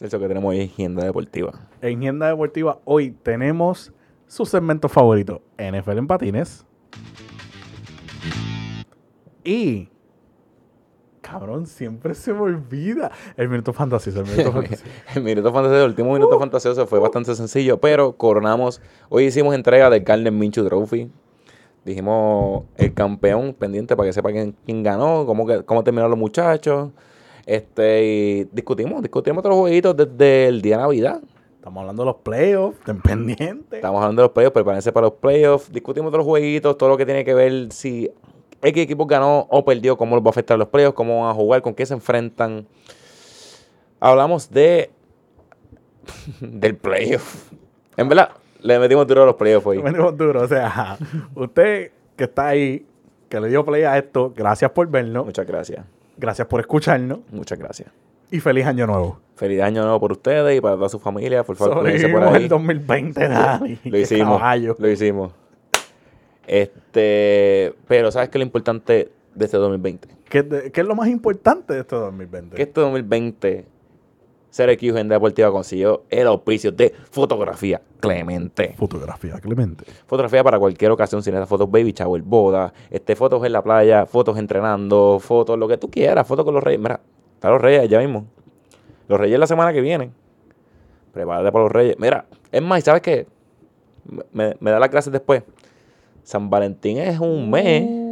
Eso que tenemos hoy es Agenda Deportiva. En Agenda Deportiva hoy tenemos su segmento favorito, NFL en patines. Y... Cabrón, siempre se me olvida. El minuto fantasioso, el minuto fantasioso. el minuto fantasioso, el último minuto fantasioso fue bastante sencillo, pero coronamos. Hoy hicimos entrega del Carmen Minchu Trophy. Dijimos el campeón pendiente para que sepa quién, quién ganó, cómo, cómo terminaron los muchachos. Este, y discutimos, discutimos otros jueguitos desde el día de Navidad. Estamos hablando de los playoffs, ten pendiente. Estamos hablando de los playoffs, prepárense para los playoffs. Discutimos otros jueguitos, todo lo que tiene que ver si X equipo ganó o perdió, cómo los va a afectar los playoffs, cómo van a jugar, con qué se enfrentan. Hablamos de del playoff. En verdad, le metimos duro a los playoffs hoy. Venimos duro. O sea, usted que está ahí, que le dio play a esto, gracias por vernos, Muchas gracias. Gracias por escucharnos Muchas gracias. y feliz año nuevo. Feliz año nuevo por ustedes y para toda su familia. Por favor, cuídense por ahí. el 2020, Dani. Lo hicimos. caballo. Lo hicimos. Este, pero ¿sabes qué es lo importante de este 2020? ¿Qué, de- qué es lo más importante de este 2020? que este 2020 CRQ Agenda Deportiva consiguió el auspicio de fotografía Clemente. Fotografía, Clemente. Fotografía para cualquier ocasión, sin estas fotos baby shower, boda, este, fotos en la playa, fotos entrenando, fotos, lo que tú quieras, fotos con los reyes. Mira, están los reyes ya mismo. Los reyes la semana que viene. Prepárate para los reyes. Mira, es más, ¿sabes qué? Me, me da las clases después. San Valentín es un mes.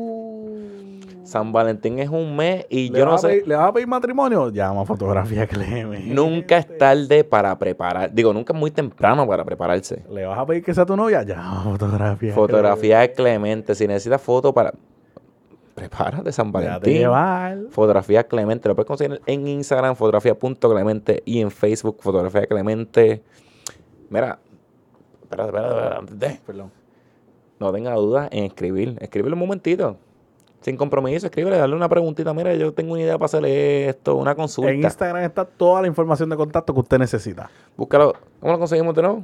San Valentín es un mes y ¿Le yo no sé. pedir- ¿Le vas a pedir matrimonio? Llama a Fotografía Clemente. Nunca es tarde para preparar. Digo, nunca es muy temprano para prepararse. ¿Le vas a pedir que sea tu novia? Llama a Fotografía Fotografía de Clemente. Si necesitas foto para. Prepárate San Valentín. Fotografía Clemente. Lo puedes conseguir en Instagram, fotografía.clemente. Y en Facebook, fotografía Clemente. Mira. Espérate, espérate, espérate, Perdón. No tenga dudas en escribir. Escribirle un momentito. Sin compromiso, escríbele, darle una preguntita. Mira, yo tengo una idea para hacerle esto, una consulta. En Instagram está toda la información de contacto que usted necesita. Búscalo. ¿Cómo lo conseguimos de nuevo?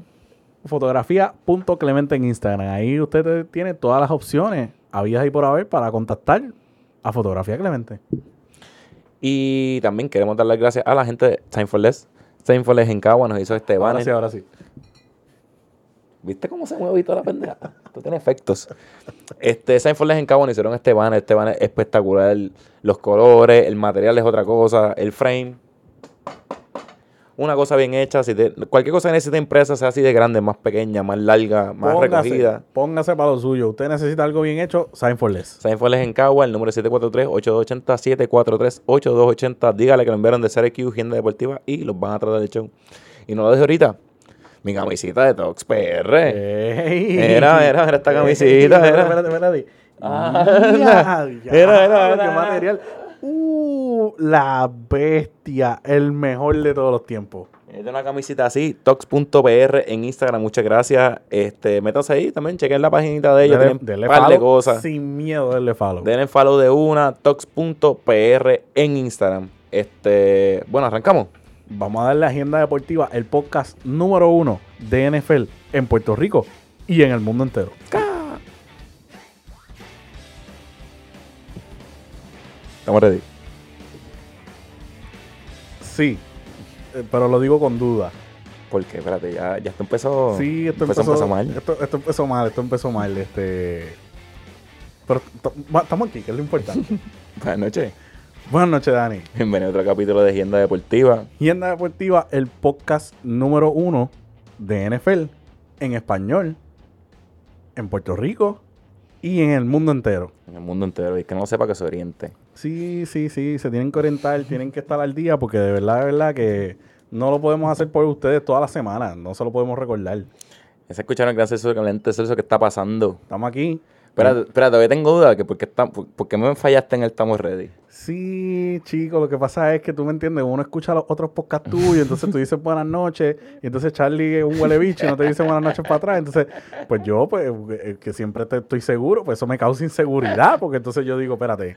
Fotografía.clemente en Instagram. Ahí usted te- tiene todas las opciones habidas y por haber para contactar a Fotografía Clemente. Y también queremos dar las gracias a la gente de Time for Less. Time for Less en Cagua nos hizo este Ahora banner. sí, ahora sí. ¿Viste cómo se mueve y toda la pendeja? Esto tiene efectos. Este, Time for Less en Cagua nos hicieron este banner. Este banner es espectacular. Los colores, el material es otra cosa. El frame. Una cosa bien hecha. Si te- cualquier cosa que necesite impresa, sea así de grande, más pequeña, más larga, más recogida. póngase para lo suyo. Usted necesita algo bien hecho, sign for less. Time for Less en Cagua, el número es 743-8280, 743-8280. Dígale que lo enviaron de CRQ, Agenda Deportiva y los van a tratar de show. Y no lo deje ahorita. Mi camisita de Tox PR. Ey. Mira, mira, mira esta camisita, Ey, mira. Espérate, espérate, espérate. Ah, Ya, mira, qué material. Uh, la bestia, el mejor de todos los tiempos. Es de una camisita así, tox.pr en Instagram. Muchas gracias. Este, métanse ahí también, chequen la página de ellos. Dele- Tienen dele par de cosas. Sin miedo, denle follow. Denle follow de una, tox.pr en Instagram. Este, bueno, arrancamos. Vamos a dar la agenda deportiva, el podcast número uno de NFL en Puerto Rico y en el mundo entero. Estamos ready. Sí, eh, pero lo digo con duda. Porque, espérate, ya, ya esto empezó. Sí, esto empezó, empezó, empezó mal. Esto, esto empezó mal, esto empezó mal. Este, pero estamos aquí, que es lo importante. Buenas noches. Buenas noches, Dani. Bienvenido a otro capítulo de Agenda Deportiva. Agenda Deportiva, el podcast número uno de NFL en español, en Puerto Rico y en el mundo entero. En el mundo entero. Y que no sepa que se oriente. Sí, sí, sí, se tienen que orientar, tienen que estar al día porque de verdad, de verdad que no lo podemos hacer por ustedes toda la semana, no se lo podemos recordar. Ese escucharon el gran Celso Celso, ¿qué está pasando? Estamos aquí. Espérate, espérate, todavía tengo duda. Que por, qué está, por, por qué me fallaste en el Estamos Ready? Sí, chico, lo que pasa es que tú me entiendes, uno escucha los otros podcasts tuyos, entonces tú dices buenas noches, y entonces Charlie es un huele bicho y no te dice buenas noches para atrás. Entonces, pues yo, pues, eh, que siempre te estoy seguro, pues eso me causa inseguridad, porque entonces yo digo, espérate,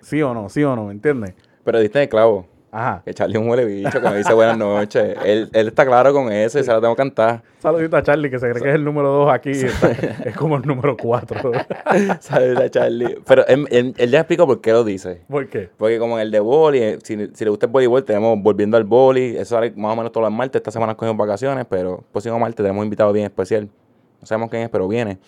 sí o no, sí o no, ¿me entiendes? Pero diste de clavo. Ajá. Que Charlie es un huele bicho que me dice buenas noches. Él, él está claro con eso y se la tengo que cantar. Saludito a Charlie, que se cree que es el número dos aquí. está- es como el número cuatro. Saludos a Charlie. Pero él, él- él ya explicó por qué lo dice. ¿Por qué? Porque como en el de boli, eh, si, si le gusta el voleibol, tenemos volviendo al boli. Eso sale más o menos todos los martes. Esta semana cogemos vacaciones, pero próximo martes tenemos un invitado bien especial. No sabemos quién es, pero viene.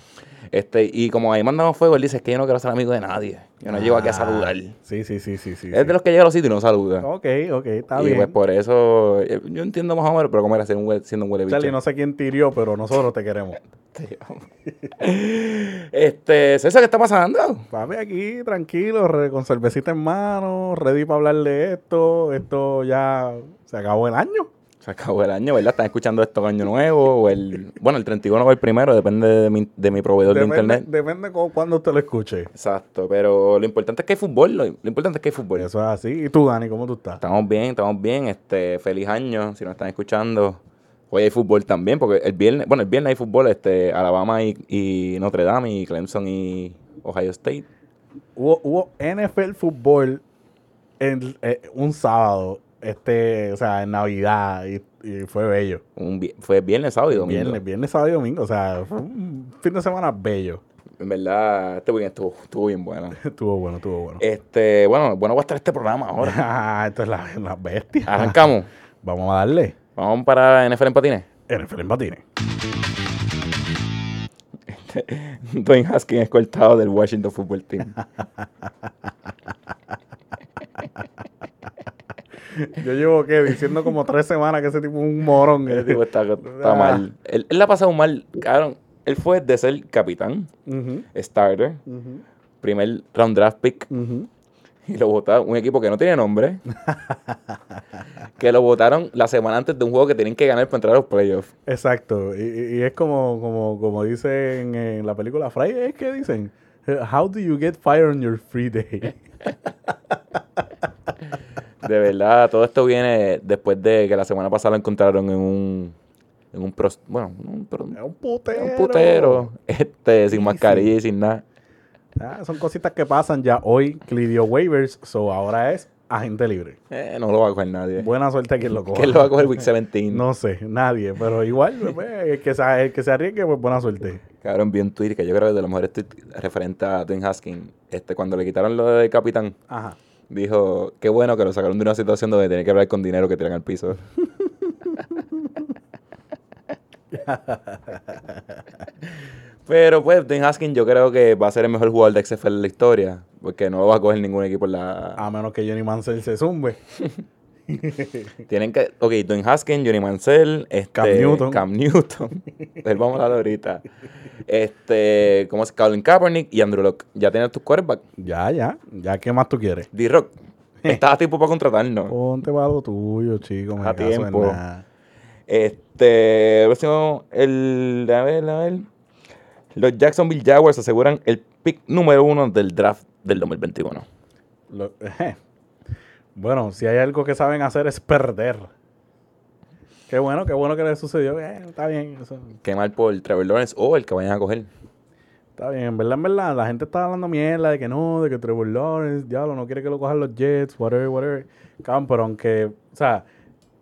Este, y como ahí mandamos fuego, él dice, es que yo no quiero ser amigo de nadie. Yo no llego aquí a saludar. Sí, sí, sí, sí. sí, Es de los que llega a los sitios y no saluda. Ok, ok, está y bien. pues por eso, eh, yo entiendo más o menos, pero como era ser un siendo un huele bicho. Charlie, no sé quién tirió, pero nosotros te queremos. este, ¿sabes qué está pasando? Papi, aquí tranquilo, con cervecita en mano, ready para hablar de esto. Esto ya se acabó el año. Se acabó el año, ¿verdad? Están escuchando esto año nuevo o el... Bueno, el 31 o el primero, depende de mi, de mi proveedor Depende, de internet. depende cu- cuando usted lo escuche. Exacto, pero lo importante es que hay fútbol, lo, lo importante es que hay fútbol. Eso es así. ¿Y tú, Dani, cómo tú estás? Estamos bien, estamos bien, este, feliz año, si nos están escuchando. Hoy hay fútbol también, porque el viernes, bueno, el viernes hay fútbol, este, Alabama y, y Notre Dame y Clemson y Ohio State. Hubo, hubo NFL fútbol en, eh, un sábado, este, o sea, en Navidad, y, y fue bello. Un fue viernes, sábado y domingo. Viernes, viernes, sábado y domingo, o sea, fue un fin de semana bello. En verdad, este weekend estuvo, estuvo bien bueno. estuvo bueno, estuvo bueno. Este, bueno, bueno va a estar este programa ahora. Ah, Esto es la, la bestia. Arrancamos. Vamos a darle. Vamos para NFL en patines. NFL en patines. Dwayne Haskins es cortado del Washington Football Team. Yo llevo, ¿qué? Diciendo como tres semanas que ese tipo es un morón. Ese tipo está, está mal. Él, él la ha pasado mal, cabrón. Él fue de ser capitán, starter, primer round draft pick, y lo votaron, un equipo que no tiene nombre, que lo votaron la semana antes de un juego que tienen que ganar para entrar a los playoffs. Exacto. Y, y- es como, como, como dicen en la película Friday, es que dicen, How do you get fired on your free day? De verdad, todo esto viene después de que la semana pasada lo encontraron en un, en un, pros- bueno, un, un putero. un putero, este, sin mascarilla y sin nada. Ah, son cositas que pasan ya hoy. Clidio waivers, so ahora es agente libre. Eh, no lo va a coger nadie. Buena suerte a quien lo coja. ¿Quién lo va a coger Week 17? No sé, nadie, pero igual, pues, el, que se, el que se arriesgue, pues buena suerte. Cabrón, vi un tweet que yo creo que de los mejores tweets referente a Dwayne Haskins. Este, cuando le quitaron lo de capitán, Ajá. Dijo, qué bueno que lo sacaron de una situación donde tiene que hablar con dinero que tiran al piso. Pero pues, Dwayne Haskins yo creo que va a ser el mejor jugador de XFL de la historia, porque no lo va a coger ningún equipo en la... A menos que Johnny Mansell se zumbe. Tienen que... Ok, Dwayne Haskins, Johnny Mansell, este, Cam Newton. Cam Newton. Él vamos a hablar ahorita. Este, ¿cómo es? Colin Kaepernick y Andrew Locke. Ya tienen tus quarterbacks. Ya, ya. Ya, ¿qué más tú quieres? D-Rock, estás a tiempo para contratarnos. Ponte para lo tuyo, chico. Me A en tiempo. nada. Este, próximo, el, a ver, a ver. Los Jacksonville Jaguars aseguran el pick número uno del draft del 2021. Lo- bueno, si hay algo que saben hacer es perder. Qué bueno, qué bueno que le sucedió. Eh, está bien, eso- Qué mal por Trevor Lawrence o el que vayan a coger. está bien. En verdad, en verdad, la gente está hablando mierda de que no, de que Trevor Lawrence, diablo, no quiere que lo cojan los Jets, whatever, whatever. Cabrón, pero aunque, o sea,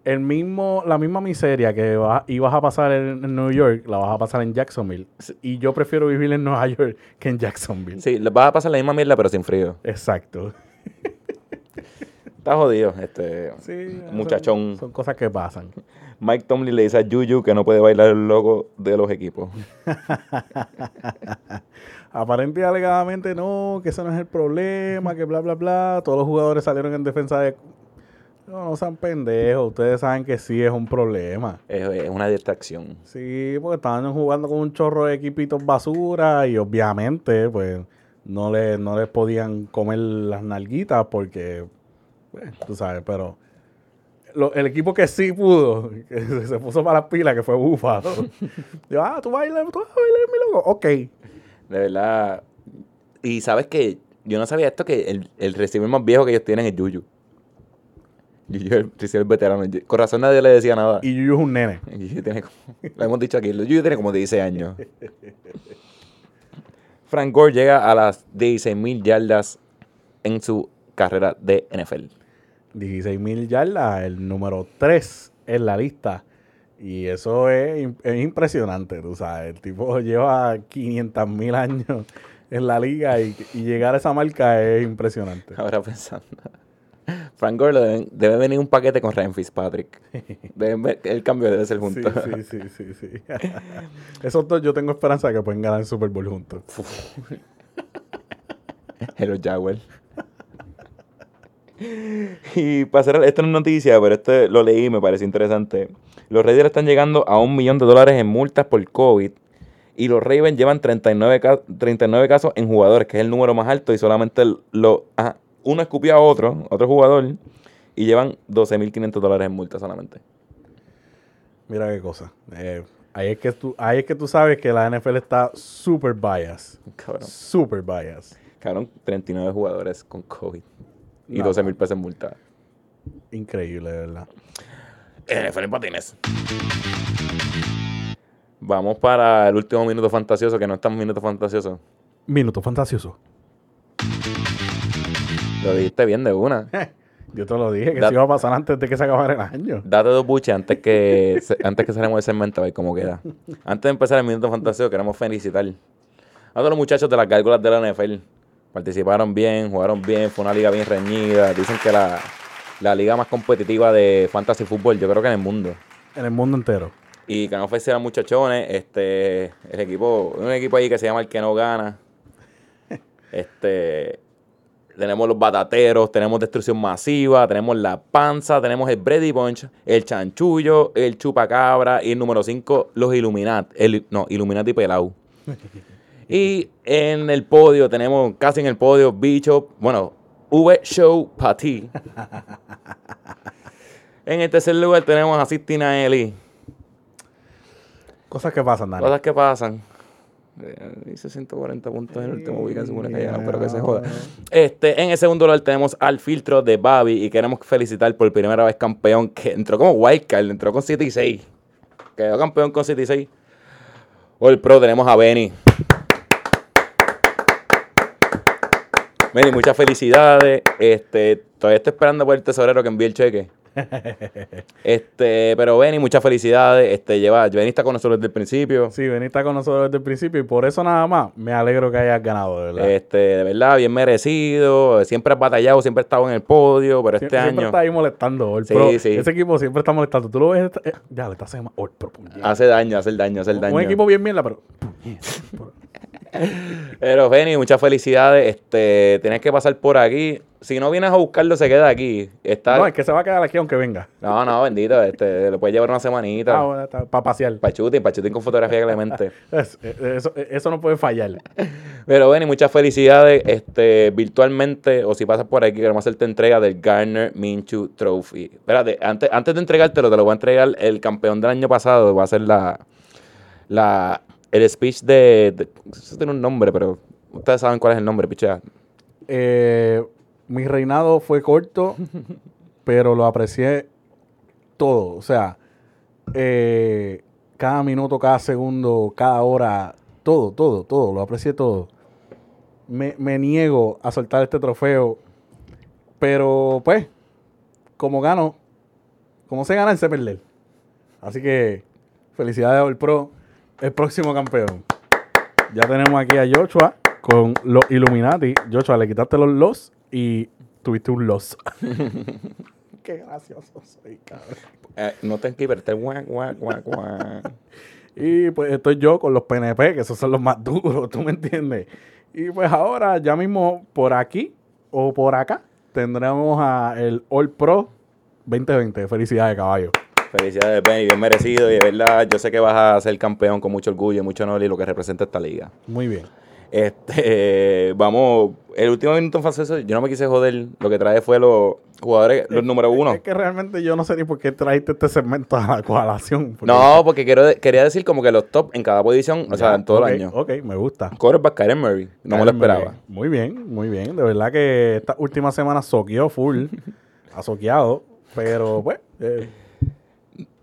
el mismo, la misma miseria que va- ibas a pasar en, en New York, la vas a pasar en Jacksonville. Y yo prefiero vivir en Nueva York que en Jacksonville. Sí, les va a pasar la misma mierda, pero sin frío. Exacto. Está jodido, este Sí, son- muchachón. Son, cosas que pasan. Mike Tomlin le dice a Juju que no puede bailar el logo de los equipos. Aparente y alegadamente no, que ese no es el problema, que bla, bla, bla. Todos los jugadores salieron en defensa de... No, no sean pendejos. Ustedes saben que sí es un problema. Es, es una distracción. Sí, porque estaban jugando con un chorro de equipitos basura y obviamente, pues, no, le, no les podían comer las nalguitas porque, pues, tú sabes, pero lo- el equipo que sí pudo, que se se puso para las pilas, que fue Búfalo. Yo, ah, tú bailas, tú vas a bailar, mi loco. Ok. De verdad. Y sabes que yo no sabía esto, que el, el receiver más viejo que ellos tienen es Juju. Juju es el receiver veterano. Con razón nadie le decía nada. Y Yuyu es un nene. Juju tiene como, lo hemos dicho aquí, Juju tiene como 16 años. Frank Gore llega a las 16.000 yardas en su carrera de NFL. 16 mil yardas, el número 3 en la lista. Y eso es, es impresionante, tú sabes. El tipo lleva 500 mil años en la liga y, y llegar a esa marca es impresionante. Ahora pensando. Frank Gore debe, debe venir un paquete con Ryan Fitzpatrick. Deben el cambio debe ser Sí, juntos. sí, sí, sí, sí. Esos dos yo tengo esperanza de que pueden ganar el Super Bowl juntos. Los Jaguars. y cerrar, esto no es noticia, pero este lo leí y me parece interesante. Los Raiders están llegando a un millón de dólares en multas por COVID. Y los Ravens llevan 39, ca- 39 casos en jugadores, que es el número más alto. Y solamente lo, ajá, uno escupió a otro, otro jugador. Y llevan 12.500 dólares en multa solamente. Mira qué cosa. Eh, ahí, es que tú, ahí es que tú sabes que la NFL está super bias. Cabrón. Super bias. Cabrón, 39 jugadores con COVID. Y No. 12 mil pesos en multa. Increíble, de verdad. NFL en patines. Vamos para el último minuto fantasioso, que no es tan minuto fantasioso. Minuto fantasioso. Lo dijiste bien de una. Yo te lo dije que se iba a pasar antes de que se acabara el año. Date dos buches antes que antes que salgamos del segmento, a ver cómo queda. Antes de empezar el minuto fantasioso, queremos felicitar a todos los muchachos de las gárgolas de la NFL. Participaron bien, jugaron bien, fue una liga bien reñida. Dicen que la, la liga más competitiva de fantasy fútbol, yo creo que en el mundo. En el mundo entero. Y que no ofrecieron muchachones, este, el equipo, un equipo ahí que se llama El que no gana. Este, tenemos los batateros, tenemos destrucción masiva, tenemos la panza, tenemos el Brady Bunch, el chanchullo, el chupacabra y el número 5, los Illuminati, el, no, Illuminati Pelau. y en el podio tenemos, casi en el podio, Bicho, bueno, V Show Pati. en el tercer lugar tenemos a Sistina Eli. Cosas que pasan, Dani. Cosas que pasan. Eh, Hice 140 puntos en el último weekend, que no, pero que se joda. Este, en el segundo lugar tenemos al filtro de Babi y queremos felicitar por primera vez campeón que entró como wildcard, entró con 7 y 6. Quedó campeón con 7 y 6. All Pro tenemos a Benny. Benny, muchas felicidades. Este, todavía estoy esperando por el tesorero que envíe el cheque. Este, pero Benny, muchas felicidades. Este, lleva, Benny está con nosotros desde el principio. Sí, Benny está con nosotros desde el principio y por eso nada más me alegro que hayas ganado, de verdad. Este, de verdad, bien merecido. Siempre has batallado, siempre has estado en el podio, pero Sie- este siempre año está ahí molestando. All Sí, Pro. sí. Ese equipo siempre está molestando. Tú lo ves. eh, ya, le está haciendo puñeta. hace daño, hace el daño, hace el daño. Un equipo bien mierda, pero. Pero Benny, muchas felicidades. Este, tienes que pasar por aquí. Si no vienes a buscarlo, se queda aquí. Está... No, es que se va a quedar aquí aunque venga. no, no, bendito. Este, lo puedes llevar una semanita. Ah, bueno, está, para pasear. Pachutín, pachutín con fotografía Clemente. Es- eso, eso no puede fallar. Pero Benny, muchas felicidades. Este, virtualmente, o si pasas por aquí, queremos hacerte entrega del Garner Minshew Trophy. Espérate, antes, antes de entregártelo, te lo voy a entregar el campeón del año pasado. Va a ser la, la el speech de, de- Eso tiene un nombre, pero ustedes saben cuál es el nombre, pichea. Eh, mi reinado fue corto, pero lo aprecié todo. O sea, eh, cada minuto, cada segundo, cada hora, todo, todo, todo. Lo aprecié todo. Me, me niego a soltar este trofeo, pero pues, como gano, como se gana, se perder. Así que, felicidades al Pro, el próximo campeón. Ya tenemos aquí a Joshua con los Illuminati. Joshua, le quitaste los los y tuviste un los. Qué gracioso soy, cabrón. Eh, no te que verte guac, guac, guac, guac. Y pues estoy yo con los PNP, que esos son los más duros, ¿tú me entiendes? Y pues ahora, ya mismo por aquí o por acá, tendremos a el All Pro 2020. Felicidades, caballo. Felicidades, Benny, bien merecido. Y de verdad, yo sé que vas a ser campeón con mucho orgullo y mucho honor y lo que representa esta liga. Muy bien. Este, vamos, el último minuto en fase yo no me quise joder. Lo que trae fue los jugadores, los número uno. Es que realmente yo no sé ni por qué trajiste este segmento a la coalición. porque- No, porque quiero, quería decir como que los top en cada posición, o sea, Ya, en todo ok, el año. Ok, me gusta. Quarterback Kyler Murray, no me lo esperaba. Muy bien, muy bien. De verdad que esta última semana soqueó full. ha soqueado. Pero, pues, eh,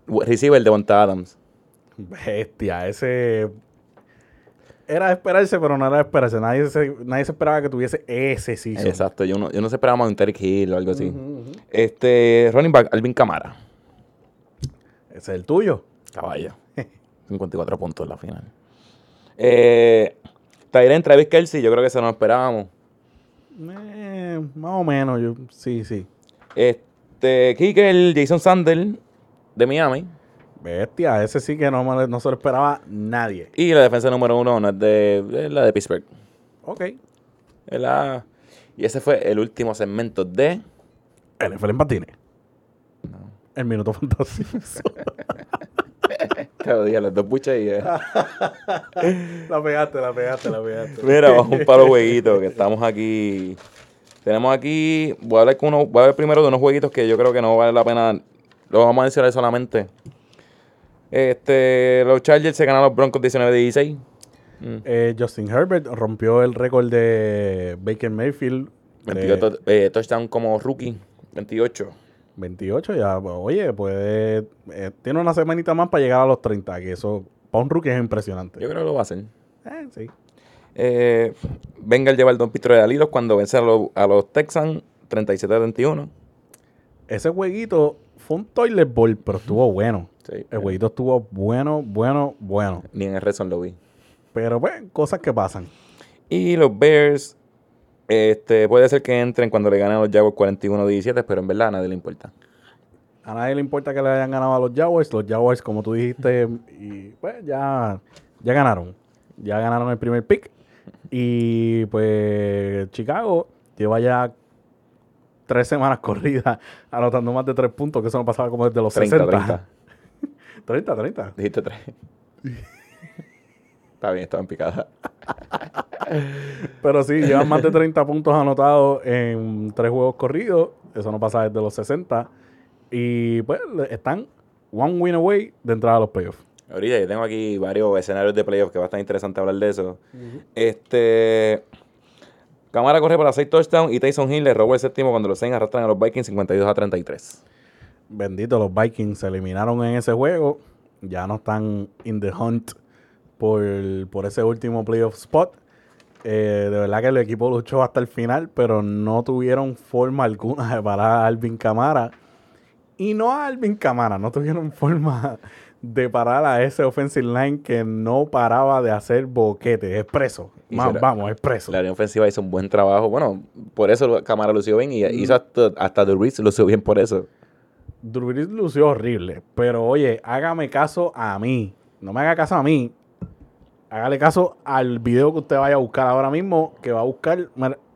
Receiver de Bonta Adams. bestia. Ese. Era de esperarse, pero no era de esperarse. Nadie se, nadie se esperaba que tuviese ese season. Exacto, yo no, yo no se esperaba más un Terry Hill o algo así. Este, running back, Alvin Camara. Ese es el tuyo. Caballo. 54 puntos en la final. Eh, Tyrant Travis Kelsey, yo creo que eso no lo esperábamos. Eh, más o menos, yo, sí, sí. Este, Kicker, Jason Sandel, de Miami. Bestia, ese sí que no, no se lo esperaba nadie. Y la defensa número uno no es de, la de Pittsburgh. Ok. Es la- y ese fue el último segmento de... El NFL en patines. El minuto fantástico. Cada día, los dos buches y... eh. la pegaste, la pegaste, la pegaste. Mira, vamos para los jueguitos que estamos aquí. Tenemos aquí, voy a hablar con uno, voy a hablar primero de unos jueguitos que yo creo que no vale la pena, los vamos a mencionar solamente. Este, los Chargers se ganaron los Broncos 19-16. Mm. Eh, Justin Herbert rompió el récord de Baker Mayfield. de 28 eh, touchdown como rookie, 28. 28 ya, pues, oye, puede, eh, tiene una semanita más para llegar a los 30, que eso para un rookie es impresionante. Yo creo que lo va a hacer. Eh, sí. Bengal lleva el Don Pitro de Alilos cuando vence a los, a los Texans 37-31. Ese jueguito fue un toilet ball, pero estuvo bueno. Sí. El jueguito estuvo bueno, bueno, bueno. Ni en el Redson lo vi. Pero pues, cosas que pasan. Y los Bears, este, puede ser que entren cuando le ganen a los Jaguars 41-17, pero en verdad a nadie le importa. A nadie le importa que le hayan ganado a los Jaguars. Los Jaguars, como tú dijiste, y pues ya, ya ganaron. Ya ganaron el primer pick. Y pues Chicago lleva ya tres semanas corridas anotando más de tres puntos, que eso no pasaba como desde los 30, 60. 30. 30, 30. Dijiste 3. Está bien, estaban picadas. Pero sí, llevan más de 30 puntos anotados en tres juegos corridos. Eso no pasa desde los 60. Y pues están one win away de entrar a los playoffs. Ahorita yo tengo aquí varios escenarios de playoffs que va a estar interesante hablar de eso. Este. Camara corre para 6 touchdowns y Tyson Hill le robó el séptimo cuando los Saints arrastran a los Vikings 52 a 33. Bendito, los Vikings se eliminaron en ese juego. Ya no están in the hunt por, por ese último playoff spot. Eh, de verdad que el equipo luchó hasta el final, pero no tuvieron forma alguna de parar a Alvin Camara. Y no a Alvin Camara, no tuvieron forma de parar a ese offensive line que no paraba de hacer boquetes, expreso. Más, vamos, expreso. La línea ofensiva hizo un buen trabajo. Bueno, por eso Camara lució bien y hizo hasta, hasta Brees lució bien por eso. Brees lució horrible. Pero oye, hágame caso a mí. No me haga caso a mí. Hágale caso al video que usted vaya a buscar ahora mismo. Que va a buscar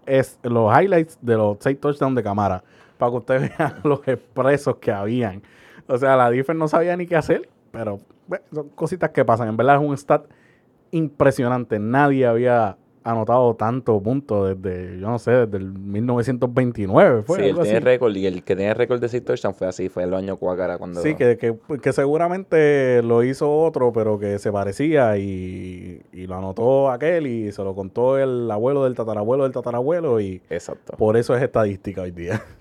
es los highlights de los seis touchdowns de cámara. Para que usted vea los expresos que habían. O sea, la defense no sabía ni qué hacer. Pero bueno, son cositas que pasan. En verdad es un stat impresionante. Nadie había anotado tanto puntos desde, yo no sé, desde el 1929. Fue sí, él tiene récord y el que tiene récord de 6 touchdowns fue así, fue el año Cuacara cuando... Sí, que, que, que seguramente lo hizo otro, pero que se parecía y, y lo anotó aquel y se lo contó el abuelo del tatarabuelo del tatarabuelo y Exacto. por eso es estadística hoy día.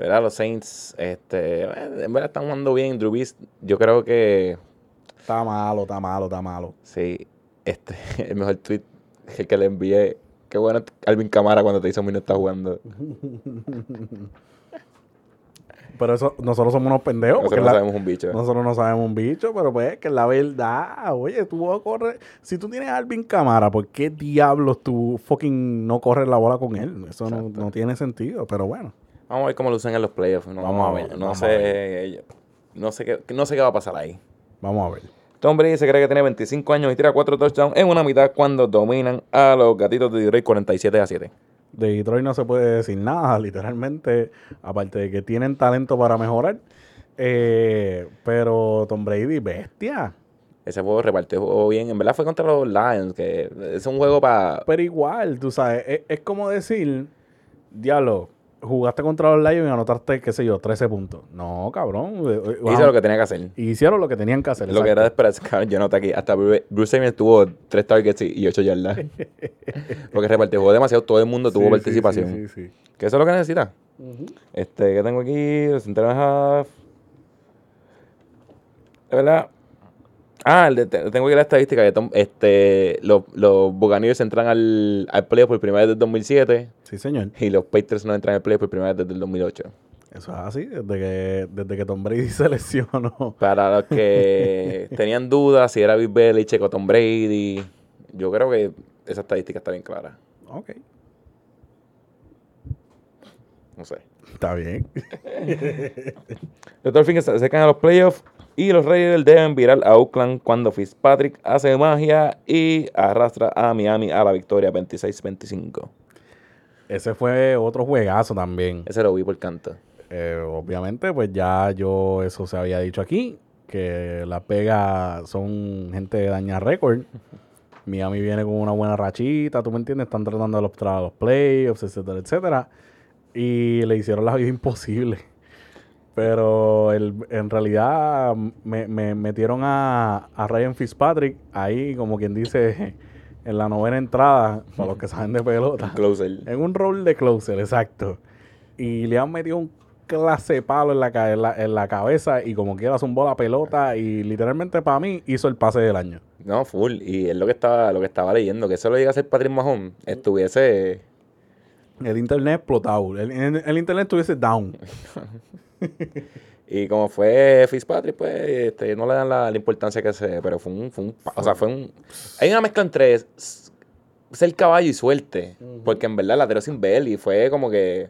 De verdad, los Saints, este, en verdad están jugando bien. Drew Brees, yo creo que, Está malo, está malo, está malo. sí, este, el mejor tweet el que le envié. Qué bueno Alvin Camara cuando te hizo no está jugando. Pero eso, nosotros somos unos pendejos. porque Nosotros no la- sabemos un bicho. nosotros no sabemos un bicho, pero pues que la verdad, oye, tú vas a correr. Si tú tienes a Alvin Cámara, ¿por qué diablos tú fucking no corres la bola con él? Eso no, no tiene sentido, pero bueno. Vamos a ver cómo lo usan en los playoffs. No, Vamos a ver, No vamos a sé, no sé qué, no sé qué va a pasar ahí. Vamos a ver. Tom Brady se cree que tiene 25 años y tira 4 touchdowns en una mitad cuando dominan a los gatitos de Detroit 47 a 7. De Detroit no se puede decir nada, literalmente, aparte de que tienen talento para mejorar. Eh, pero Tom Brady, bestia. Ese juego repartió juego bien. En verdad fue contra los Lions, que es un juego para... Pero igual, tú sabes, es, es como decir, diablo, jugaste contra los Lions y anotaste, qué sé yo, 13 puntos. No, cabrón. eh, eh, Hizo vamos, lo que tenía que hacer. Hicieron lo que tenían que hacer. Lo que era de esperar, cabrón, yo noté aquí. Hasta Bruce, Arians tuvo 3 targets y 8 yardas. Porque repartió juego demasiado. Todo el mundo tuvo Sí, participación. Sí, sí, sí. Que eso es lo que necesita. Ujú. Este, que tengo aquí? Los half. De verdad. Ah, el de- te- tengo aquí la estadística que Tom- este, los, los Buccaneers entran al, al playoff por primera vez desde el 2007 Sí, señor. y los Patriots no entran al playoff por primera vez desde el 2008. Eso es así, desde que, desde que Tom Brady se lesionó. Para los que tenían dudas si era Bill Belichick o Tom Brady, yo creo que esa estadística está bien clara. Ok, No sé. está bien. Los Dolphins se acercan a los playoffs y los Raiders deben virar a Oakland cuando Fitzpatrick hace magia y arrastra a Miami a la victoria 26-25. Ese fue otro juegazo también. Ese lo vi por canto. Eh, obviamente, pues ya yo eso se había dicho aquí, que Las Vegas son gente de dañar récord. Miami viene con una buena rachita, tú me entiendes, están tratando de a los playoffs, etcétera, etcétera. Y le hicieron la vida imposible. Pero el- en realidad me, me metieron a, a Ryan Fitzpatrick ahí, como quien dice, en la novena entrada, para los que saben de pelota. Closer. En un rol de closer, exacto. Y le han metido un clase de palo en la, en la, en la cabeza y como quiera zumbó la pelota y literalmente para mí hizo el pase del año. No, full. Y es lo que estaba, lo que estaba leyendo, que eso lo llega a ser Patrick Mahomes, estuviese... El internet explotado. El, el- el internet estuviese down. Y como fue Fitzpatrick, pues este, no le dan la, la importancia que se... Pero fue un, fue un... O sea, fue un... Hay una mezcla entre ser caballo y suerte. Porque en verdad la tiró sin ver y fue como que...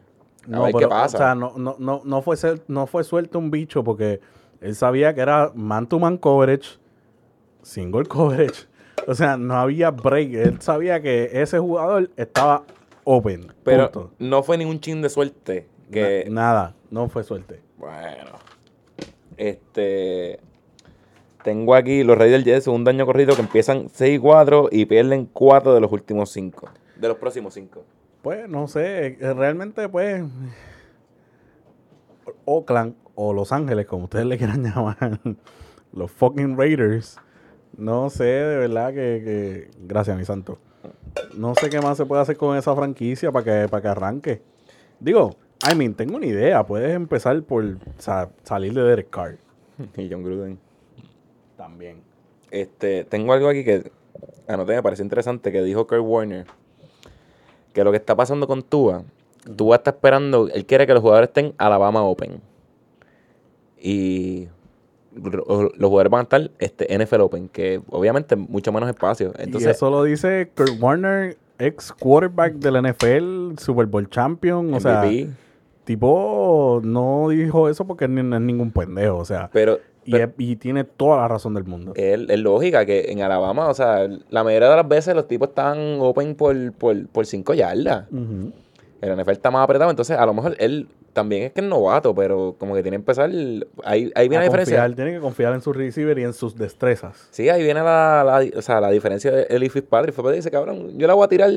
A ver qué pero, pasa. O sea, no, no, no, no, fue ser- no fue suelto un bicho porque él sabía que era man-to-man coverage, single coverage. O sea, no había break. Él sabía que ese jugador estaba open. pero punto. no fue ningún chin de suerte. Que, Na- nada, no fue suerte. Bueno. Este. Tengo aquí los Raiders del segundo año corrido que empiezan 6-4 y pierden 4 de los últimos 5. De los próximos 5. Pues no sé, eh, realmente pues Oakland o Los Ángeles, como ustedes le quieran llamar, los fucking Raiders, no sé de verdad que, que- gracias mi santo, no sé qué más se puede hacer con esa franquicia para que, para que arranque. Digo, I mean, tengo una idea, puedes empezar por sa- salir de Derek Carr Y John Gruden. también. Este, tengo algo aquí que anoté, me parece interesante, que dijo Kurt Warner. Que lo que está pasando con Tua, Tua está esperando, él quiere que los jugadores estén Alabama Open. Y los jugadores van a estar este, NFL Open, que obviamente mucho menos espacio. y Entonces, eso lo dice Kurt Warner, ex quarterback del NFL, Super Bowl champion, o sea... Tipo, no dijo eso porque no es ningún pendejo, o sea, Pero, y, pero es- y tiene toda la razón del mundo. es, es lógica que en Alabama, o sea, la mayoría de las veces los tipos están open por, por, por cinco yardas. Ujú. El NFL está más apretado, entonces a lo mejor él también es que es novato, pero como que tiene que empezar. Ahí, ahí viene A la diferencia. confiar, tiene que confiar en su receiver y en sus destrezas. Sí, ahí viene la, la, o sea, la diferencia de y Fitzpatrick. Fitzpatrick dice, cabrón, yo la voy a tirar.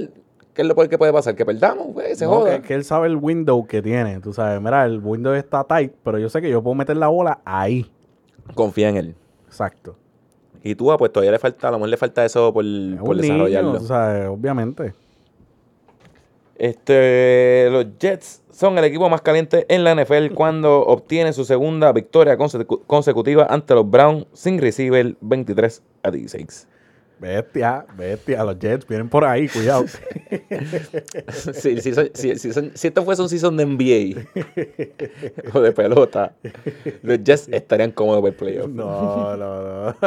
¿Qué es lo peor que puede pasar? Que perdamos, pues, se No, joda. que, que él sabe el window que tiene. Tú sabes, mira, el window está tight, pero yo sé que yo puedo meter la bola ahí. Confía en él. Exacto. Y tú, ah, pues todavía le falta, a lo mejor le falta eso por, Es por un niño, desarrollarlo. tú sabes, obviamente. Este, los Jets son el equipo más caliente en la NFL cuando obtienen su segunda victoria consecu- consecutiva ante los Browns sin receiver 23 a 16. Bestia, bestia. Los Jets vienen por ahí, cuidado. si, si, si- si esto fuese un season de NBA o de pelota, los Jets estarían cómodos por el playoff. no, no, no.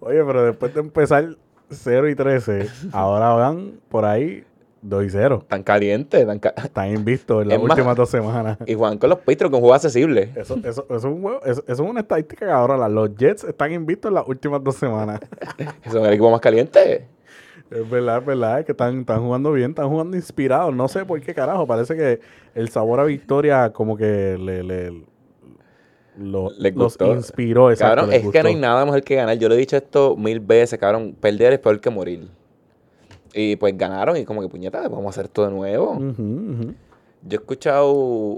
Oye, pero después de empezar 0 y 13, ahora van por ahí 2 y 0. Tan caliente, tan ca- Están invictos en las Es más- últimas dos semanas. Y juegan con los Patriots con juego accesible. Eso, eso, eso, es un juego- eso- eso es una estadística que ahora los Jets están invictos en las últimas dos semanas. Son el equipo más caliente. Es verdad, es verdad, es que están, están jugando bien, están jugando inspirados. No sé por qué carajo, parece que el sabor a victoria como que le, le- lo- los inspiró. Exacto, cabrón, es que no hay nada mejor que ganar. Yo lo he dicho esto mil veces, cabrón. Perder es peor que morir. Y pues ganaron y como que puñeta, vamos a hacer esto de nuevo. Yo he escuchado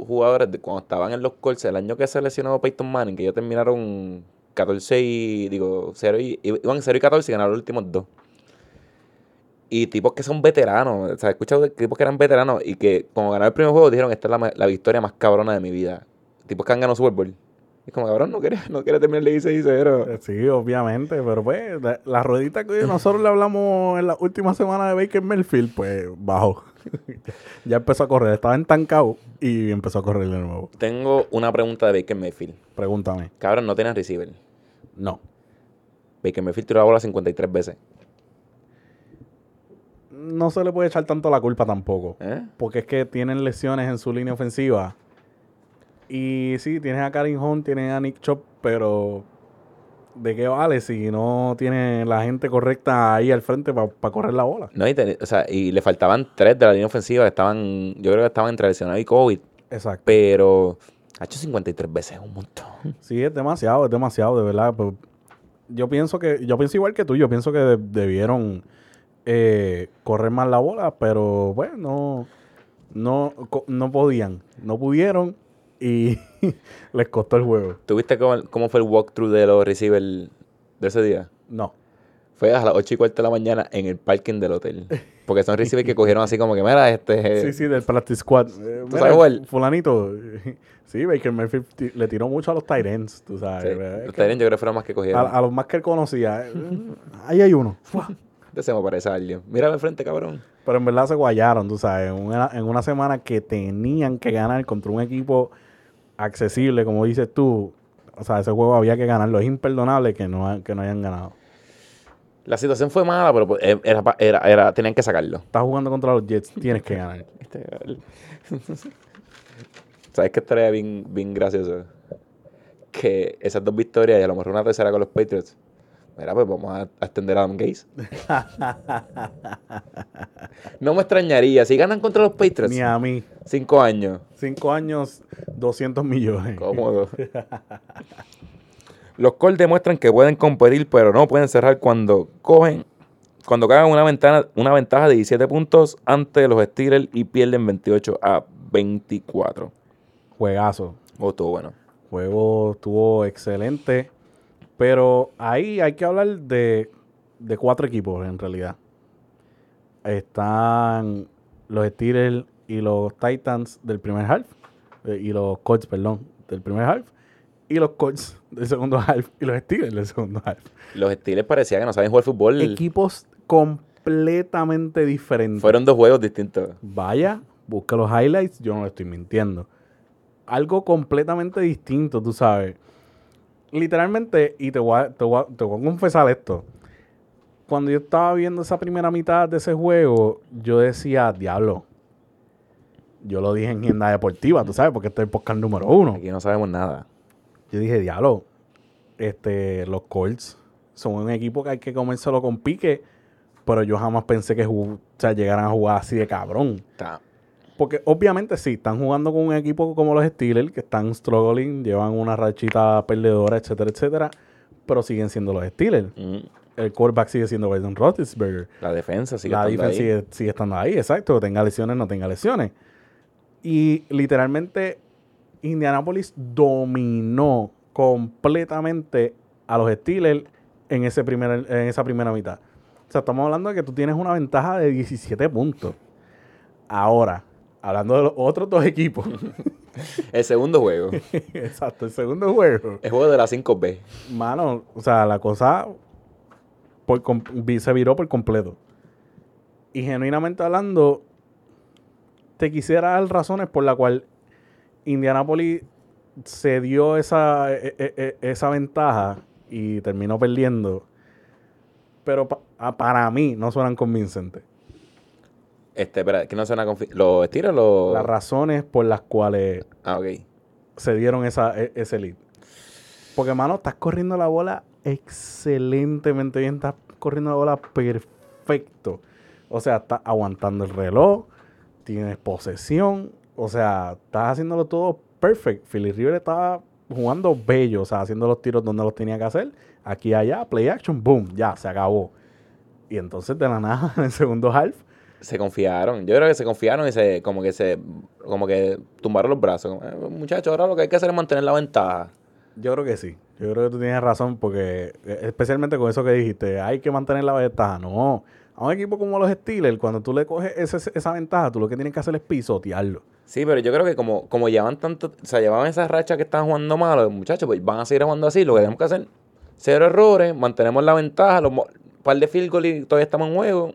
jugadores de cuando estaban en los Colts, el año que se lesionó Peyton Manning, que ellos terminaron 14 y, digo, 0 y, iban 0 y 14 y ganaron los últimos dos. Y tipos que son veteranos, o sea, he escuchado tipos que eran veteranos y que cuando ganaron el primer juego dijeron, esta es la, la victoria más cabrona de mi vida. Tipos que han ganado Super Bowl. Es como, cabrón, no quiere, no quiere terminar de 16-0. Eh, Sí, obviamente, pero pues la, la ruedita que nosotros le hablamos en la última semana de Baker Mayfield, pues bajó. ya empezó a correr, estaba entancado y empezó a correr de nuevo. Tengo una pregunta de Baker Mayfield. Pregúntame. Cabrón, no tienes receiver. No. Baker Mayfield tiró la bola 53 veces. No se le puede echar tanto la culpa tampoco. ¿Eh? Porque es que tienen lesiones en su línea ofensiva. Y sí, tienes a Karim Hunt, tienes a Nick Chop, pero ¿de qué vale si no tiene la gente correcta ahí al frente para correr la bola? No, y, o sea, y le faltaban tres de la línea ofensiva que estaban, yo creo que estaban entre lesionado y COVID. Exacto. Pero ha hecho 53 veces, un montón. Sí, es demasiado, es demasiado, de verdad. Pues, yo pienso que, yo pienso igual que tú, yo pienso que de- debieron eh, correr más la bola, pero bueno, no, co- no podían, no pudieron y les costó el juego. ¿Tuviste cómo, cómo fue el walkthrough de los receivers de ese día? No. Fue a las 8 y cuarto de la mañana en el parking del hotel. Porque son receivers que cogieron así como que, mira, este... Sí, sí, del practice squad. Eh, ¿Tú mira, sabes? Fulanito. Sí, Baker ti- le tiró mucho a los Tyrants, tú sí, sabes. ¿verdad? los Tyrants yo creo que fueron más que cogieron. a los más que él conocía. eh, Ahí hay uno. Este se me parece a alguien. Mírame al frente, cabrón. Pero en verdad se guayaron, tú sabes. En una, en una semana que tenían que ganar contra un equipo accesible, como dices tú. O sea, ese juego había que ganarlo. Es imperdonable que no, que no hayan ganado. La situación fue mala, pero pues, eh, era, era, era- tenían que sacarlo. Estás jugando contra los Jets, tienes que ganar. Este, ¿Sabes qué estaría bien, bien gracioso? Que esas dos victorias y a lo mejor una tercera con los Patriots. Mira, pues vamos a, a extender a Adam Gaze. no me extrañaría. Si ganan contra los Patriots, Ni a mí. cinco años. Cinco años, 200 millones. Cómodo. Los Colts demuestran que pueden competir, pero no pueden cerrar cuando cogen, cuando cagan una ventana, una ventaja de 17 puntos ante los Steelers y pierden 28 a 24. Juegazo. Oh, estuvo bueno. juego estuvo excelente. Pero ahí hay que hablar de, de cuatro equipos en realidad. Están los Steelers y los Titans del primer half. eh, y los Colts, perdón, del primer half. Y los Colts del segundo half. Y los Steelers del segundo half. Los Steelers parecía que no saben jugar fútbol. Equipos completamente diferentes. Fueron dos juegos distintos. Vaya, busca los highlights, yo no le estoy mintiendo. Algo completamente distinto, tú sabes. Literalmente, y te voy, a, te, voy a- te voy a confesar esto. Cuando yo estaba viendo esa primera mitad de ese juego, yo decía, diablo. Yo lo dije en Agenda Deportiva, tú sabes, porque este es el podcast número uno. Aquí no sabemos nada. Yo dije, diablo, este, los Colts son un equipo que hay que comérselo con pique, pero yo jamás pensé que o sea, llegaran a jugar así de cabrón. Está- Porque obviamente sí, están jugando con un equipo como los Steelers, que están struggling, llevan una rachita perdedora, etcétera, etcétera, pero siguen siendo los Steelers. mm, El quarterback sigue siendo Ben Roethlisberger. La defensa sigue la estando defensa ahí. sigue, sigue estando ahí, exacto, tenga lesiones, no tenga lesiones. Y literalmente Indianapolis dominó completamente a los Steelers en, ese primer, en esa primera mitad. O sea, estamos hablando de que tú tienes una ventaja de 17 puntos. Ahora, hablando de los otros dos equipos. El segundo juego. exacto, el segundo juego. el juego de las 5B. Mano, o sea, la cosa por se viró por completo. Y genuinamente hablando, te quisiera dar razones por la cual Indianapolis se dio esa, e- e- e- esa ventaja y terminó perdiendo. Pero pa- a- para mí no suenan convincentes. Este, espera, que no suena confi- ¿Los Steelers o los...? Las razones por las cuales Ah, se dieron esa, e- ese lead. Porque, mano, estás corriendo la bola excelentemente bien. Estás corriendo la bola perfecto. O sea, estás aguantando el reloj. Tienes posesión. O sea, estás haciéndolo todo perfecto. Philly River estaba jugando bello. O sea, haciendo los tiros donde los tenía que hacer. Aquí allá, play action, boom, ya, se acabó. Y entonces, de la nada, en el segundo half, Se confiaron. Yo creo que se confiaron y se... Como que se... Como que tumbaron los brazos. "Eh, Muchachos, ahora lo que hay que hacer es mantener la ventaja. Yo creo que sí. Yo creo que tú tienes razón porque, eh, especialmente con eso que dijiste, hay que mantener la ventaja. No. A un equipo como los Steelers, cuando tú le coges ese- esa ventaja, tú lo que tienes que hacer es pisotearlo. Sí, pero yo creo que como, como llevan tanto, o sea, llevaban esas rachas que estaban jugando mal, los muchachos, pues van a seguir jugando así. Lo que tenemos que hacer, cero errores, mantenemos la ventaja, los par de field goal y todavía estamos en juego.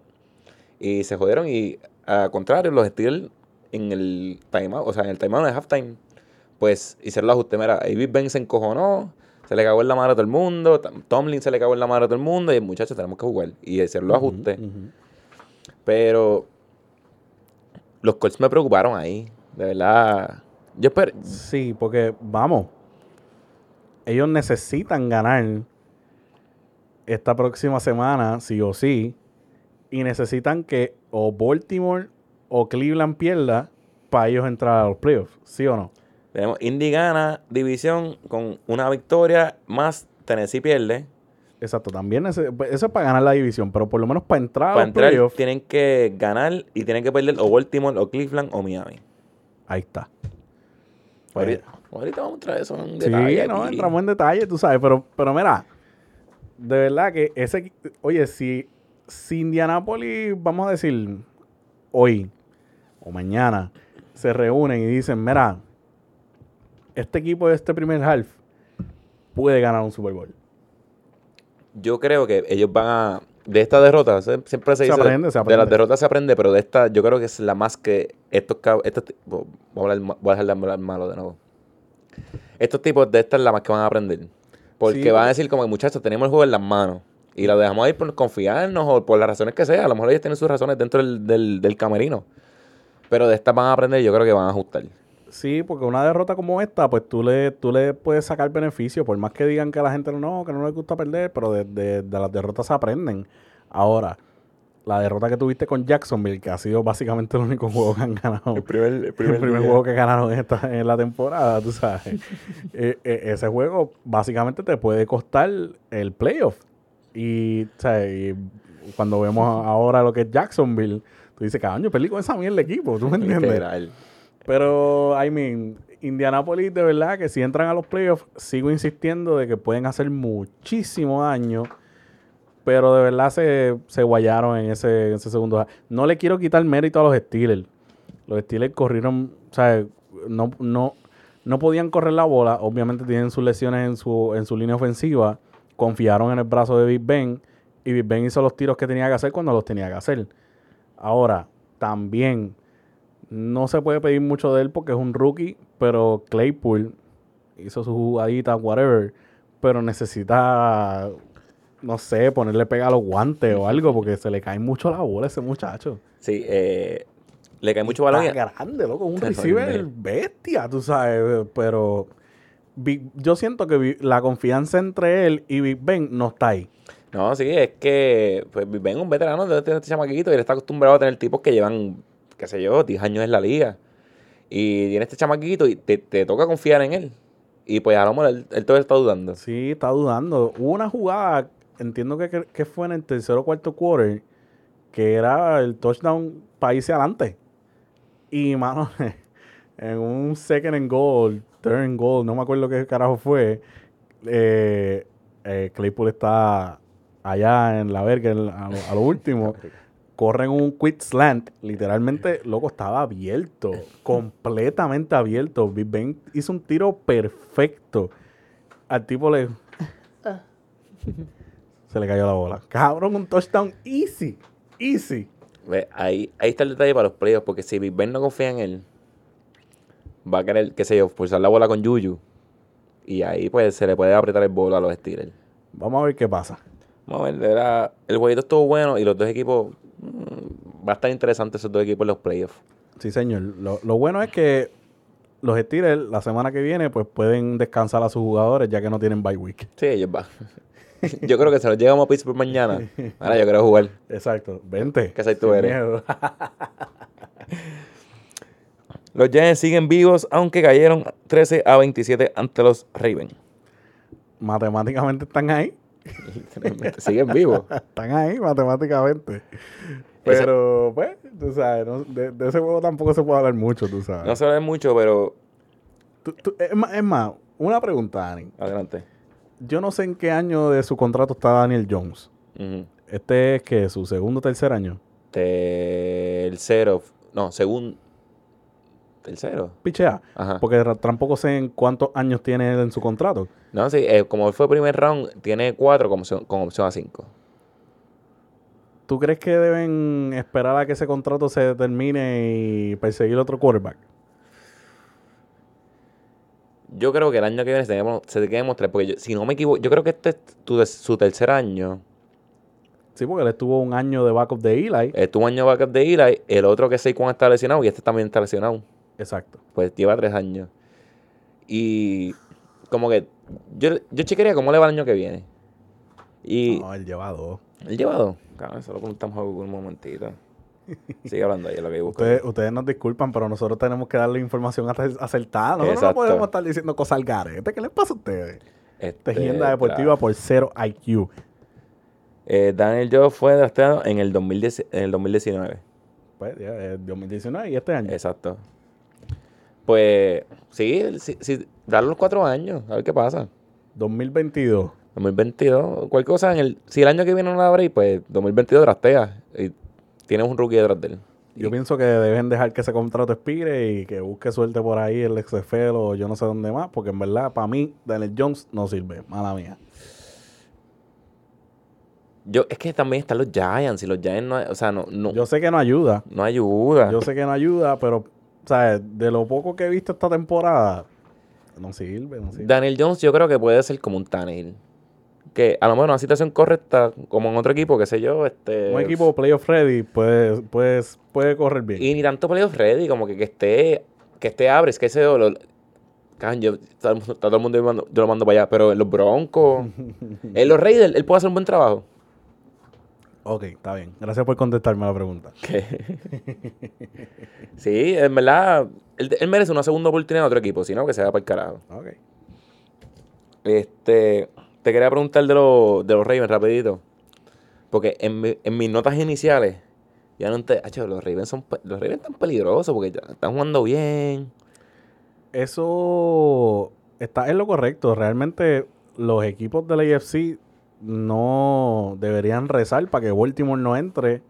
Y se jodieron y al contrario, los Steelers en el timeout, o sea, en el timeout de halftime, pues hicieron los ajustes. Mira, Big Ben se encojonó, se le cagó en la madre a todo el mundo, Tom- Tomlin se le cagó en la madre a todo el mundo y muchachos tenemos que jugar y hicieron los ajustes. Pero los Colts me preocuparon ahí. De verdad. Yo espero. Sí, porque vamos, ellos necesitan ganar esta próxima semana, sí o sí, y necesitan que o Baltimore o Cleveland pierda para ellos entrar a los playoffs, ¿sí o no? Tenemos Indy gana división con una victoria más Tennessee pierde. Exacto, también ese- pues, eso es para ganar la división, pero por lo menos para entrar a Para los entrar playoffs, tienen que ganar y tienen que perder o Baltimore o Cleveland o Miami. ahí está. Pues, Ahorita, ahorita vamos a entrar eso en Sí, detalle no, aquí. entramos en detalle, tú sabes, pero, pero mira, de verdad que ese, oye, si, si Indianapolis, vamos a decir, hoy o mañana, se reúnen y dicen, mira, este equipo de este primer half puede ganar un Super Bowl. Yo creo que ellos van a. De esta derrota, siempre se Se dice. aprende, se De aprende. las derrotas se aprende, pero de esta, yo creo que es la más que. Estos estos Voy a, hablar voy a dejar de hablar malo de nuevo. Estos tipos de esta es la más que van a aprender. Porque Sí. van a decir, como muchachos, tenemos el juego en las manos. Y lo dejamos ahí por confiarnos o por las razones que sea. A lo mejor ellos tienen sus razones dentro del, del, del camerino. Pero de estas van a aprender y yo creo que van a ajustar. Sí, porque una derrota como esta, pues tú le, tú le puedes sacar beneficio, por más que digan que a la gente no, que no les gusta perder, pero de, de- de las derrotas se aprenden. Ahora, la derrota que tuviste con Jacksonville, que ha sido básicamente el único juego que han ganado. El primer, el el primer juego que ganaron en, esta, en la temporada, tú sabes. Eh, eh, ese juego básicamente te puede costar el playoff. Y, y cuando vemos ahora lo que es Jacksonville, tú dices, cabrón, yo perdí con esa mierda de equipo, ¿tú me entiendes? Literal. Pero, I mean, Indianapolis, de verdad, que si entran a los playoffs, sigo insistiendo de que pueden hacer muchísimo daño. Pero de verdad se, se guayaron en ese, en ese segundo. No le quiero quitar mérito a los Steelers. Los Steelers corrieron, o sea, no, no, no podían correr la bola. Obviamente tienen sus lesiones en su, en su línea ofensiva. Confiaron en el brazo de Big Ben. Y Big Ben hizo los tiros que tenía que hacer cuando los tenía que hacer. Ahora, también no se puede pedir mucho de él porque es un rookie, pero Claypool hizo su jugadita, whatever, pero necesita, no sé, ponerle pega a los guantes o algo porque se le cae mucho la bola a ese muchacho. Sí, eh, le cae mucho balón. grande, loco, un receiver bestia, tú sabes, pero Big- yo siento que Big- la confianza entre él y Big Ben no está ahí. No, sí, es que pues ven un veterano de este, este chamaquito y él está acostumbrado a tener tipos que llevan, qué sé yo, 10 años en la liga. Y tiene este chamaquito y te, te toca confiar en él. Y pues a lo mejor él, él todavía está dudando. Sí, está dudando. Hubo una jugada, entiendo que, que, fue en el tercero o cuarto quarter, que era el touchdown para irse adelante. Y, mano, en un second and goal, third and goal, no me acuerdo qué carajo fue, eh, eh, Claypool está allá en la verga en la- a, lo, a lo último. Corren un quick slant, literalmente, loco, estaba abierto, completamente abierto. Big Ben hizo un tiro perfecto. Al tipo le. Se le cayó la bola. Cabrón, un touchdown easy. Easy. Ve, Ahí, ahí está el detalle para los playoffs, porque si Big Ben no confía en él, va a querer, qué sé yo, forzar la bola con Yuyu. Y ahí pues se le puede apretar el bolo a los Steelers. Vamos a ver qué pasa. Vamos a ver, verdad, el jueguito estuvo bueno y los dos equipos, mm, va a estar interesante esos dos equipos en los playoffs. Sí, señor. Lo, lo bueno es que los Steelers la semana que viene pues pueden descansar a sus jugadores ya que no tienen bye week. Sí, ellos van. yo creo que si nos llegamos a Pittsburgh mañana, ahora yo quiero jugar. Exacto. Vente. ¿Qué side tú eres? miedo. Los Giants siguen vivos, aunque cayeron 13 a 27 ante los Ravens. Matemáticamente están ahí. Siguen vivos. Están ahí matemáticamente. Pero, pues, tú sabes, no- de, de ese juego tampoco se puede hablar mucho, tú sabes. No se ve mucho, pero Tú- tú- es, más, es más, una pregunta, Dani. adelante. Yo no sé en qué año de su contrato está Daniel Jones. Este es que su segundo o tercer año. Tercero, no, segundo. Tercero. Pichea. Ajá. Porque tampoco sé en cuántos años tiene él en su contrato. No, sí, eh, como él fue primer round, tiene cuatro con opción, con opción a cinco. ¿Tú crees que deben esperar a que ese contrato se termine y perseguir otro quarterback? Yo creo que el año que viene se tiene se tiene que demostrar, porque yo- si no me equivoco, yo creo que este es tu de- su tercer año. Sí, porque él estuvo un año de backup de Eli. Estuvo un año backup de Eli, el otro que Saquon está lesionado y este también está lesionado. Exacto. Pues lleva tres años. Y como que yo, yo chequearía cómo le va el año que viene. Y No, él lleva dos. él lleva dos. Claro, eso lo preguntamos a Google un momentito. Sigue hablando ahí, lo que busco. Ustedes, ustedes nos disculpan, pero nosotros tenemos que darle información acer- acertada. Nosotros no podemos estar diciendo cosas al garete. ¿Qué les pasa a ustedes? Este, Tejienda deportiva por cero IQ. eh, Daniel Jones fue drafteado en el, 2010, en el 2019. Pues, ya, eh, 2019 y este año. Exacto. Pues sí, sí, sí, darle los cuatro años, a ver qué pasa. 2022. 2022, cualquier cosa, en el, si el año que viene no la abre, pues 2022 draftea y tienes un rookie detrás de él. Yo pienso que deben dejar que ese contrato expire y que busque suerte por ahí el XFL o yo no sé dónde más, porque en verdad, para mí, Daniel Jones no sirve. Mala mía. Yo, es que también están los Giants y los Giants no, o sea, no, no, Yo sé que no ayuda. no ayuda. Yo sé que no ayuda, pero, ¿sabes? De lo poco que he visto esta temporada, no sirve, no sirve. Daniel Jones yo creo que puede ser como un Tannehill. Que a lo mejor en una situación correcta, como en otro equipo, qué sé yo, este... Un equipo playoff ready puede, puede, puede correr bien. Y ni tanto playoff ready, como que, que esté, que esté abres, que ese lo, Cabrón, yo, mundo, todo el mundo yo, mando- yo lo mando para allá, pero en los Broncos, en los Raiders, él puede hacer un buen trabajo. Ok, está bien. Gracias por contestarme la pregunta. sí, en verdad, él, él merece una segunda oportunidad en otro equipo, si no, que se vaya para el carajo. Ok. Este, te quería preguntar de, los de los Ravens rapidito. Porque en, en mis notas iniciales, ya no te, Acho, los Ravens son los Ravens están peligrosos porque ya están jugando bien. Eso está en lo correcto. Realmente los equipos de la AFC no deberían rezar para que Baltimore no entre.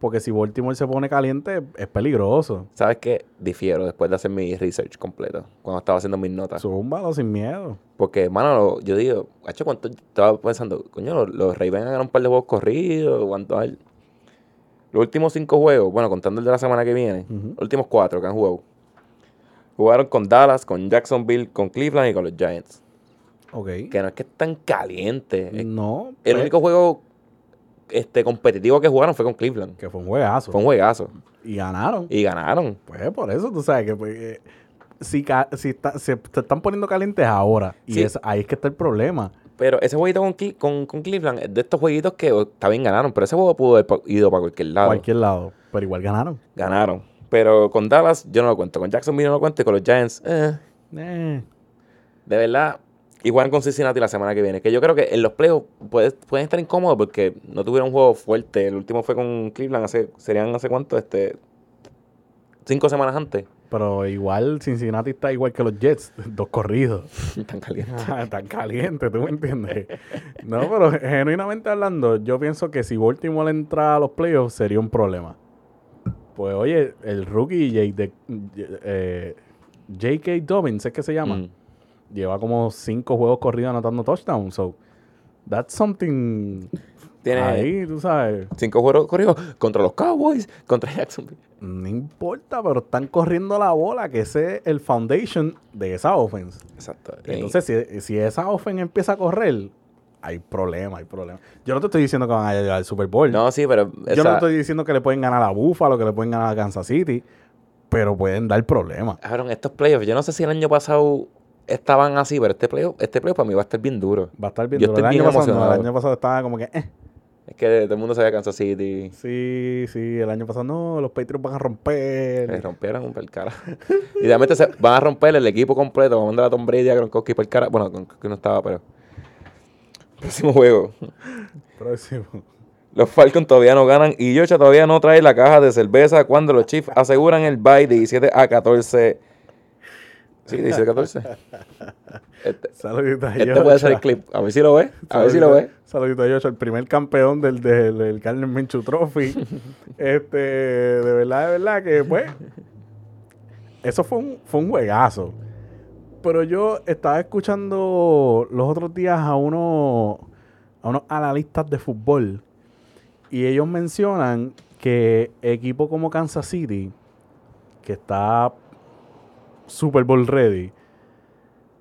Porque si Baltimore se pone caliente, es peligroso. ¿Sabes qué? Difiero después de hacer mi research completo, cuando estaba haciendo mis notas. Zúmbalo sin miedo. Porque, hermano, yo digo, Acho, ¿cuánto? Estaba pensando, coño, los, los Ravens ganado un par de juegos corridos, ¿cuánto hay? Los últimos cinco juegos, bueno, contando el de la semana que viene, los últimos cuatro que han jugado. Jugaron con Dallas, con Jacksonville, con Cleveland y con los Giants. Ok. Que no es que están calientes. es- No. El pues, único juego este, competitivo que jugaron fue con Cleveland. Que fue un juegazo. Fue un juegazo. Y ganaron. Y ganaron. Pues por eso tú sabes que pues, eh, si, si está- se están poniendo calientes ahora. Y Sí. es, ahí es que está el problema. Pero ese jueguito con, con, con Cleveland es de estos jueguitos que oh, está bien ganaron. Pero ese juego pudo haber ido para cualquier lado. Cualquier lado. Pero igual ganaron. Ganaron. Pero con Dallas yo no lo cuento. Con Jacksonville no lo cuento. Y con los Giants, eh, Eh, de verdad. Y juegan con Cincinnati la semana que viene. Que yo creo que en los playoffs puede- pueden estar incómodos porque no tuvieron un juego fuerte. El último fue con Cleveland. Hace, serían hace cuánto? Este, cinco semanas antes. pero igual Cincinnati está igual que los Jets. Dos corridos. Tan caliente. Tan caliente, ¿tú me entiendes? No, pero genuinamente hablando, yo pienso que si Baltimore entra a los playoffs sería un problema. Pues oye, el rookie J- de- eh, J.K. Dobbins, ¿es que se llama? Mm. Lleva como cinco juegos corridos anotando touchdowns. So, that's something Tiene ahí, tú sabes. cinco juegos corridos contra los Cowboys, contra Jacksonville. No importa, pero están corriendo la bola, que ese es el foundation de esa offense. Exacto. Entonces, si, si esa offense empieza a correr, hay problema, hay problema. Yo no te estoy diciendo que van a llegar al Super Bowl. no, sí, pero. Yo esa- no estoy diciendo que le pueden ganar a Buffalo, que le pueden ganar a Kansas City, pero pueden dar problemas. Cabrón, estos playoffs, yo no sé si el año pasado estaban así, pero este playoff, este playoff para mí va a estar bien duro. Va a estar bien Yo duro. estoy el, bien año pasado, no, el año pasado estaba como que, eh. Es que todo el mundo sabía Kansas City. Sí, sí, el año pasado no, los Patriots van a romper. Se rompieron un cara. y realmente se van a romper el equipo completo. Vamos a mandar a Tom Brady a Gronkowski por el cara. Bueno, Gronkowski no estaba, pero. Próximo juego. Próximo. Los Falcons todavía no ganan y Yocha todavía no trae la caja de cerveza cuando los Chiefs aseguran el bye de 17 a 14. Sí, 17 a 14. Este, Saludito a este puede ser el clip. A ver si lo ve. A ver si lo ve. Saludito a Yocha, el primer campeón del, del, del Carmen Menchu Trophy. este, de verdad, de verdad que, pues, eso fue un, fue un juegazo. Pero yo estaba escuchando los otros días a unos, a unos analistas de fútbol y ellos mencionan que equipo como Kansas City, que está Super Bowl ready,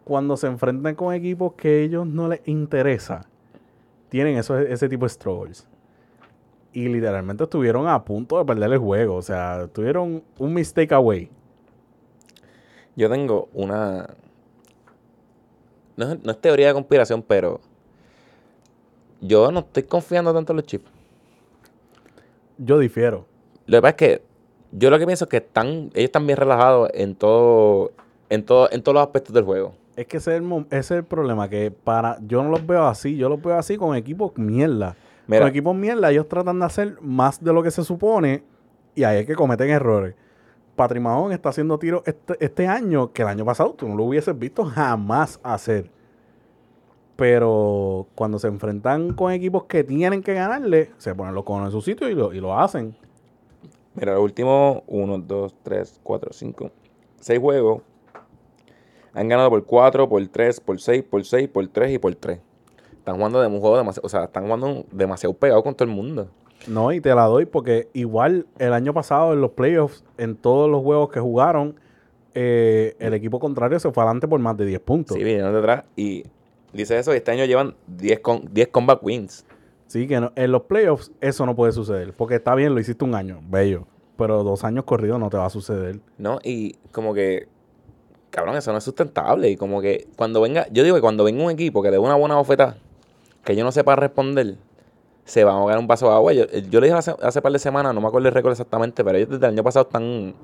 cuando se enfrentan con equipos que a ellos no les interesa, tienen eso, ese tipo de struggles. Y literalmente estuvieron a punto de perder el juego. O sea, tuvieron un mistake away. Yo tengo una. No, no es teoría de conspiración, pero. Yo no estoy confiando tanto en los chips. Yo difiero. Lo que pasa es que. Yo lo que pienso es que están. Ellos están bien relajados en todo. En todo, en todos los aspectos del juego. Es que ese es, el, ese es el problema, que para yo no los veo así, yo los veo así con equipos mierda. Mira. Con equipos mierda ellos tratan de hacer más de lo que se supone y ahí es que cometen errores. Patrick Mahomes está haciendo tiros este, este año que el año pasado tú no lo hubieses visto jamás hacer. Pero cuando se enfrentan con equipos que tienen que ganarle, se ponen los conos en su sitio y lo, y lo hacen. Mira, los últimos 1, 2, 3, 4, 5, 6 juegos han ganado por 4, por 3, por 6, por 6, por 3 y por 3. Están jugando de un juego demasiado, o sea, están jugando demasiado pegado con todo el mundo. No, y te la doy porque igual el año pasado en los playoffs, en todos los juegos que jugaron, eh, el equipo contrario se fue adelante por más de 10 puntos. Sí, vinieron detrás y dice eso, y este año llevan 10, con, 10 comeback wins. Sí, que no- en los playoffs eso no puede suceder. Porque está bien, lo hiciste un año, bello. Pero dos años corridos no te va a suceder. ¿no? Y como que, cabrón, eso no es sustentable. Y como que cuando venga, yo digo que cuando venga un equipo que dé una buena bofetada, que yo no sepa responder, se van a ahogar un vaso de agua. Yo, yo le dije hace, hace par de semanas, no me acuerdo el récord exactamente, pero ellos desde el año pasado están,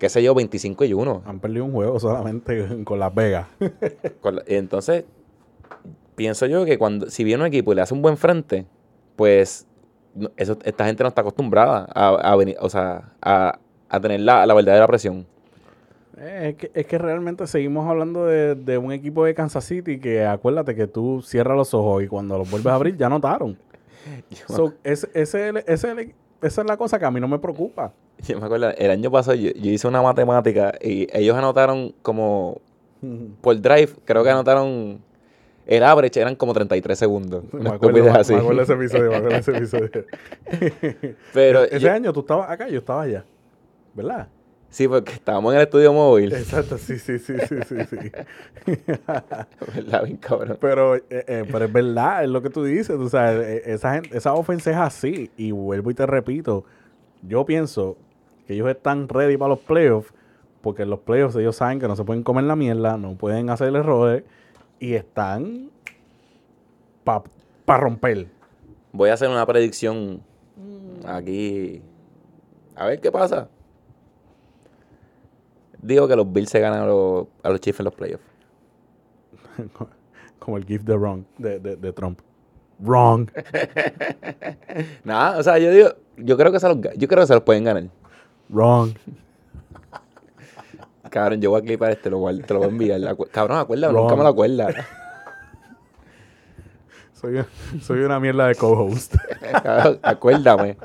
qué sé yo, 25 y 1. Han perdido un juego solamente con Las Vegas. Con la- y entonces, pienso yo que cuando, si viene un equipo y le hace un buen frente, pues eso, esta gente no está acostumbrada a, a venir, o sea, a, a tener la, la verdadera presión. Eh, es, que, es que realmente seguimos hablando de, de un equipo de Kansas City que acuérdate que tú cierras los ojos y cuando los vuelves a abrir ya notaron. So, ese- ese es el- ese es el- esa es la cosa que a mí no me preocupa. Yo me acuerdo, el año pasado yo, yo hice una matemática y ellos anotaron como por drive, creo que anotaron el average eran como 33 segundos. Me acuerdo, estupidez me- así. me acuerdo ese episodio, me acuerdo de ese episodio. Pero ese yo- año tú estabas acá, yo estaba allá. ¿Verdad? sí, porque estábamos en el estudio móvil. Exacto, sí, sí, sí, sí, sí, sí. ¿Verdad? Bien cabrón. Pero, eh, eh, pero es verdad, es lo que tú dices. O sea, eh, esa, gente, esa ofensa es así. Y vuelvo y te repito, yo pienso que ellos están ready para los playoffs, porque en los playoffs ellos saben que no se pueden comer la mierda, no pueden hacer errores, y están para romper. Voy a hacer una predicción aquí. A ver qué pasa. Digo que los Bills se ganan a los, a los Chiefs en los playoffs. Como el gift de wrong de, de, de Trump. Wrong. Nada, o sea, yo digo, yo creo que se los, yo creo que se los pueden ganar. Wrong. Cabrón, yo voy a clipar este, lo guardo- te lo voy a enviar. Cabrón, acuérdame, nunca me lo acuerdas. Soy, soy una mierda de co-host. Acuérdame.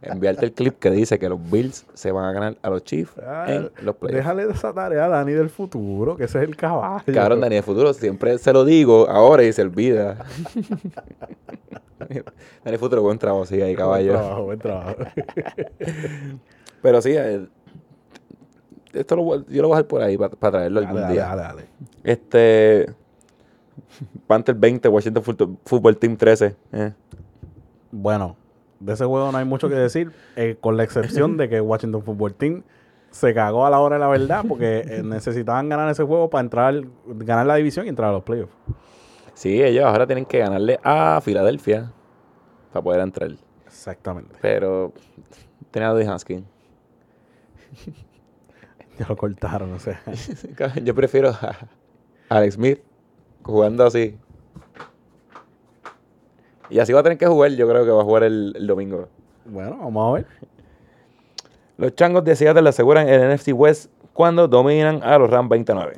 Enviarte el clip que dice que los Bills se van a ganar a los Chiefs Ah, en los playoffs. Déjale esa tarea a Dani del futuro, que ese es el caballo. Cabrón, Dani, de futuro siempre se lo digo ahora y se olvida. Dani, futuro, buen trabajo, sigue ahí, Buen caballo. trabajo, buen trabajo. Pero sí, eh, esto lo, yo lo voy a dejar por ahí para traerlo Dale, algún dale, día. dale, dale. Este. Panther 20, Washington Football, Team 13. eh. Bueno, de ese juego no hay mucho que decir, eh, con la excepción de que Washington Football Team se cagó a la hora de la verdad porque eh, necesitaban ganar ese juego para entrar, ganar la división y entrar a los playoffs. Sí, ellos ahora tienen que ganarle a Filadelfia para poder entrar. Exactamente. Pero tenía a Haskins. Ya lo cortaron, o sea. Yo prefiero a Alex Smith jugando así. Y así va a tener que jugar, yo creo que va a jugar el, el domingo. Bueno, vamos a ver. Los changos de Seattle le aseguran el NFC West cuando dominan a los Rams 29.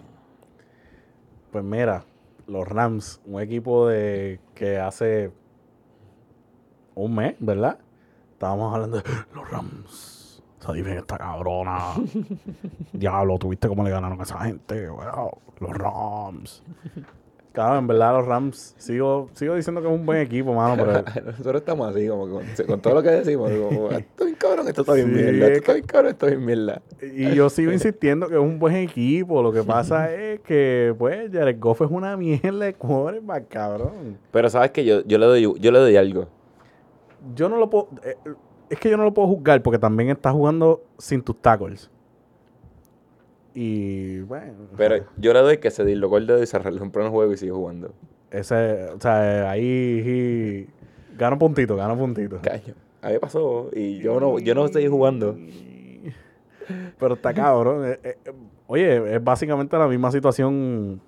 Pues mira, los Rams, un equipo de que hace un mes, ¿verdad? Estábamos hablando de los Rams esa defensa está cabrona. Diablo, tuviste cómo le ganaron a esa gente. Wow, los Rams. Claro, en verdad los Rams, sigo, sigo diciendo que es un buen equipo, mano, pero... Nosotros estamos así, como con, con todo lo que decimos, esto es bien cabrón, esto está bien Sí, mierda, es esto está bien cabrón, esto es bien mierda. Y yo sigo insistiendo que es un buen equipo. Lo que pasa es que, pues, Jared Goff es una mierda de quarterback, cabrón. Pero sabes que yo, yo le doy, yo le doy algo. Yo no lo puedo... eh, es que yo no lo puedo juzgar porque también está jugando sin tus tackles. Y, bueno... Pero yo le doy que se dislocó el dedo y se rompió en el juego y sigue jugando. Ese, o sea, ahí... gana un puntito, gana un puntito. Caño. A mí pasó y yo no, yo no estoy jugando. Pero está cabrón. eh, eh, oye, es básicamente la misma situación.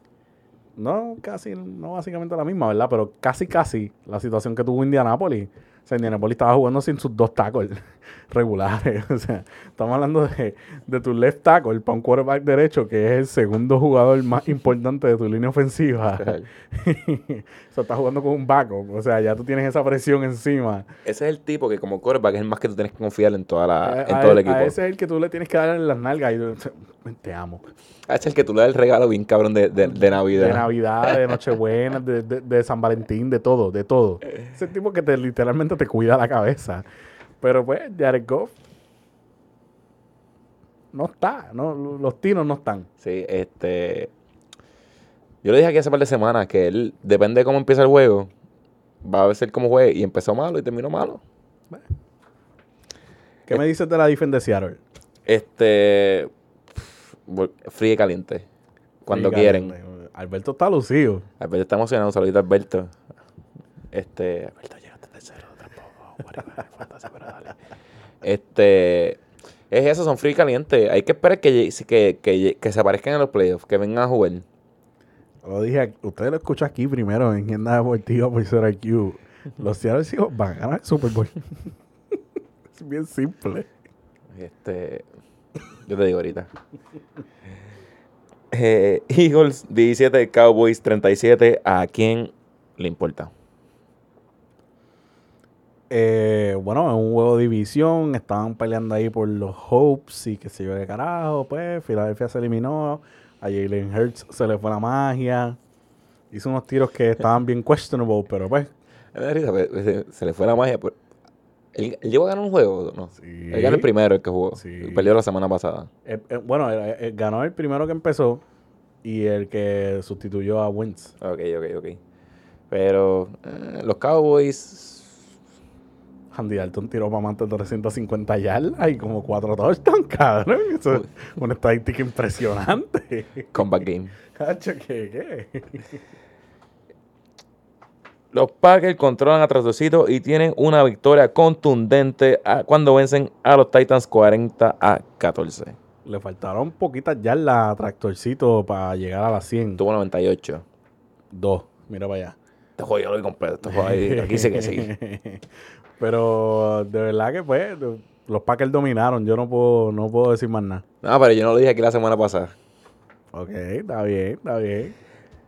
No, casi, no básicamente la misma, ¿verdad? Pero casi, casi la situación que tuvo Indianapolis. O sea, Indianapolis estaba jugando sin sus dos tackles regulares. O sea, estamos hablando de, de tu left tackle para un quarterback derecho, que es el segundo jugador más importante de tu línea ofensiva. O sea, estás jugando con un backup. O sea, ya tú tienes esa presión encima. Ese es el tipo que como quarterback es el más que tú tienes que confiar en, toda la, A- en a- todo el a equipo. ese es el que tú le tienes que dar en las nalgas y tú- te amo. Ah, ese es el que tú le das el regalo bien cabrón de, de, de Navidad. De Navidad, de Nochebuena, de, de, de San Valentín, de todo, de todo. Ese tipo que te literalmente te cuida la cabeza. Pero pues, Jared Goff no está, no, los tiros no están. Sí, este. Yo le dije aquí hace par de semanas que él, depende de cómo empieza el juego, va a ser cómo juegue. Y empezó malo y terminó malo. ¿Qué me dices de la defensa de Seattle? Este. Frío y caliente. Cuando quieren. caliente. Alberto está lucido. Alberto está emocionado. Un saludito a Alberto. Este. Alberto, llegaste tercero. Whatever, fantasía, pero dale. Este. Es eso, son frío y caliente. Hay que esperar que, que, que, que se aparezcan en los playoffs, que vengan a jugar. Lo dije, ustedes lo escuchan aquí primero en Agenda Deportiva por IQ. Los Seattle Seahawks van a ganar el Super Bowl. es bien simple. Este, yo te digo ahorita. Eh, Eagles 17, Cowboys 37. ¿A quién le importa? Eh, bueno, en un juego de división, estaban peleando ahí por los Hopes y que se yo de carajo, pues Filadelfia se eliminó, a Jalen Hurts se le fue la magia, hizo unos tiros que estaban bien questionable, pero pues se, le fue la magia. pues. ¿Él, él llegó a ganar un juego? No. Sí. Él ganó el primero, el que jugó. Sí. Perdió la semana pasada. eh, eh, bueno, ganó el primero que empezó y el que sustituyó a Wentz. Ok, ok, ok. Pero eh, los Cowboys. Andy Dalton tiró para más de 350 yardas y como cuatro touchdowns, cabrón. Eso es una estadística impresionante. Comeback game. Cacho, ¿qué, qué? Los Packers controlan a Trastorcito y tienen una victoria contundente cuando vencen a los Titans 40 a 14. Le faltaron poquitas yardas a Tractorcito para llegar a las 100. Tuvo 98. Dos, mira para allá. Este juego yo lo vi completo. Este juego ahí, aquí sí que sí. Pero de verdad que pues los Packers dominaron. Yo no puedo, no puedo decir más nada. No, pero yo no lo dije aquí la semana pasada. Ok, está bien, está bien.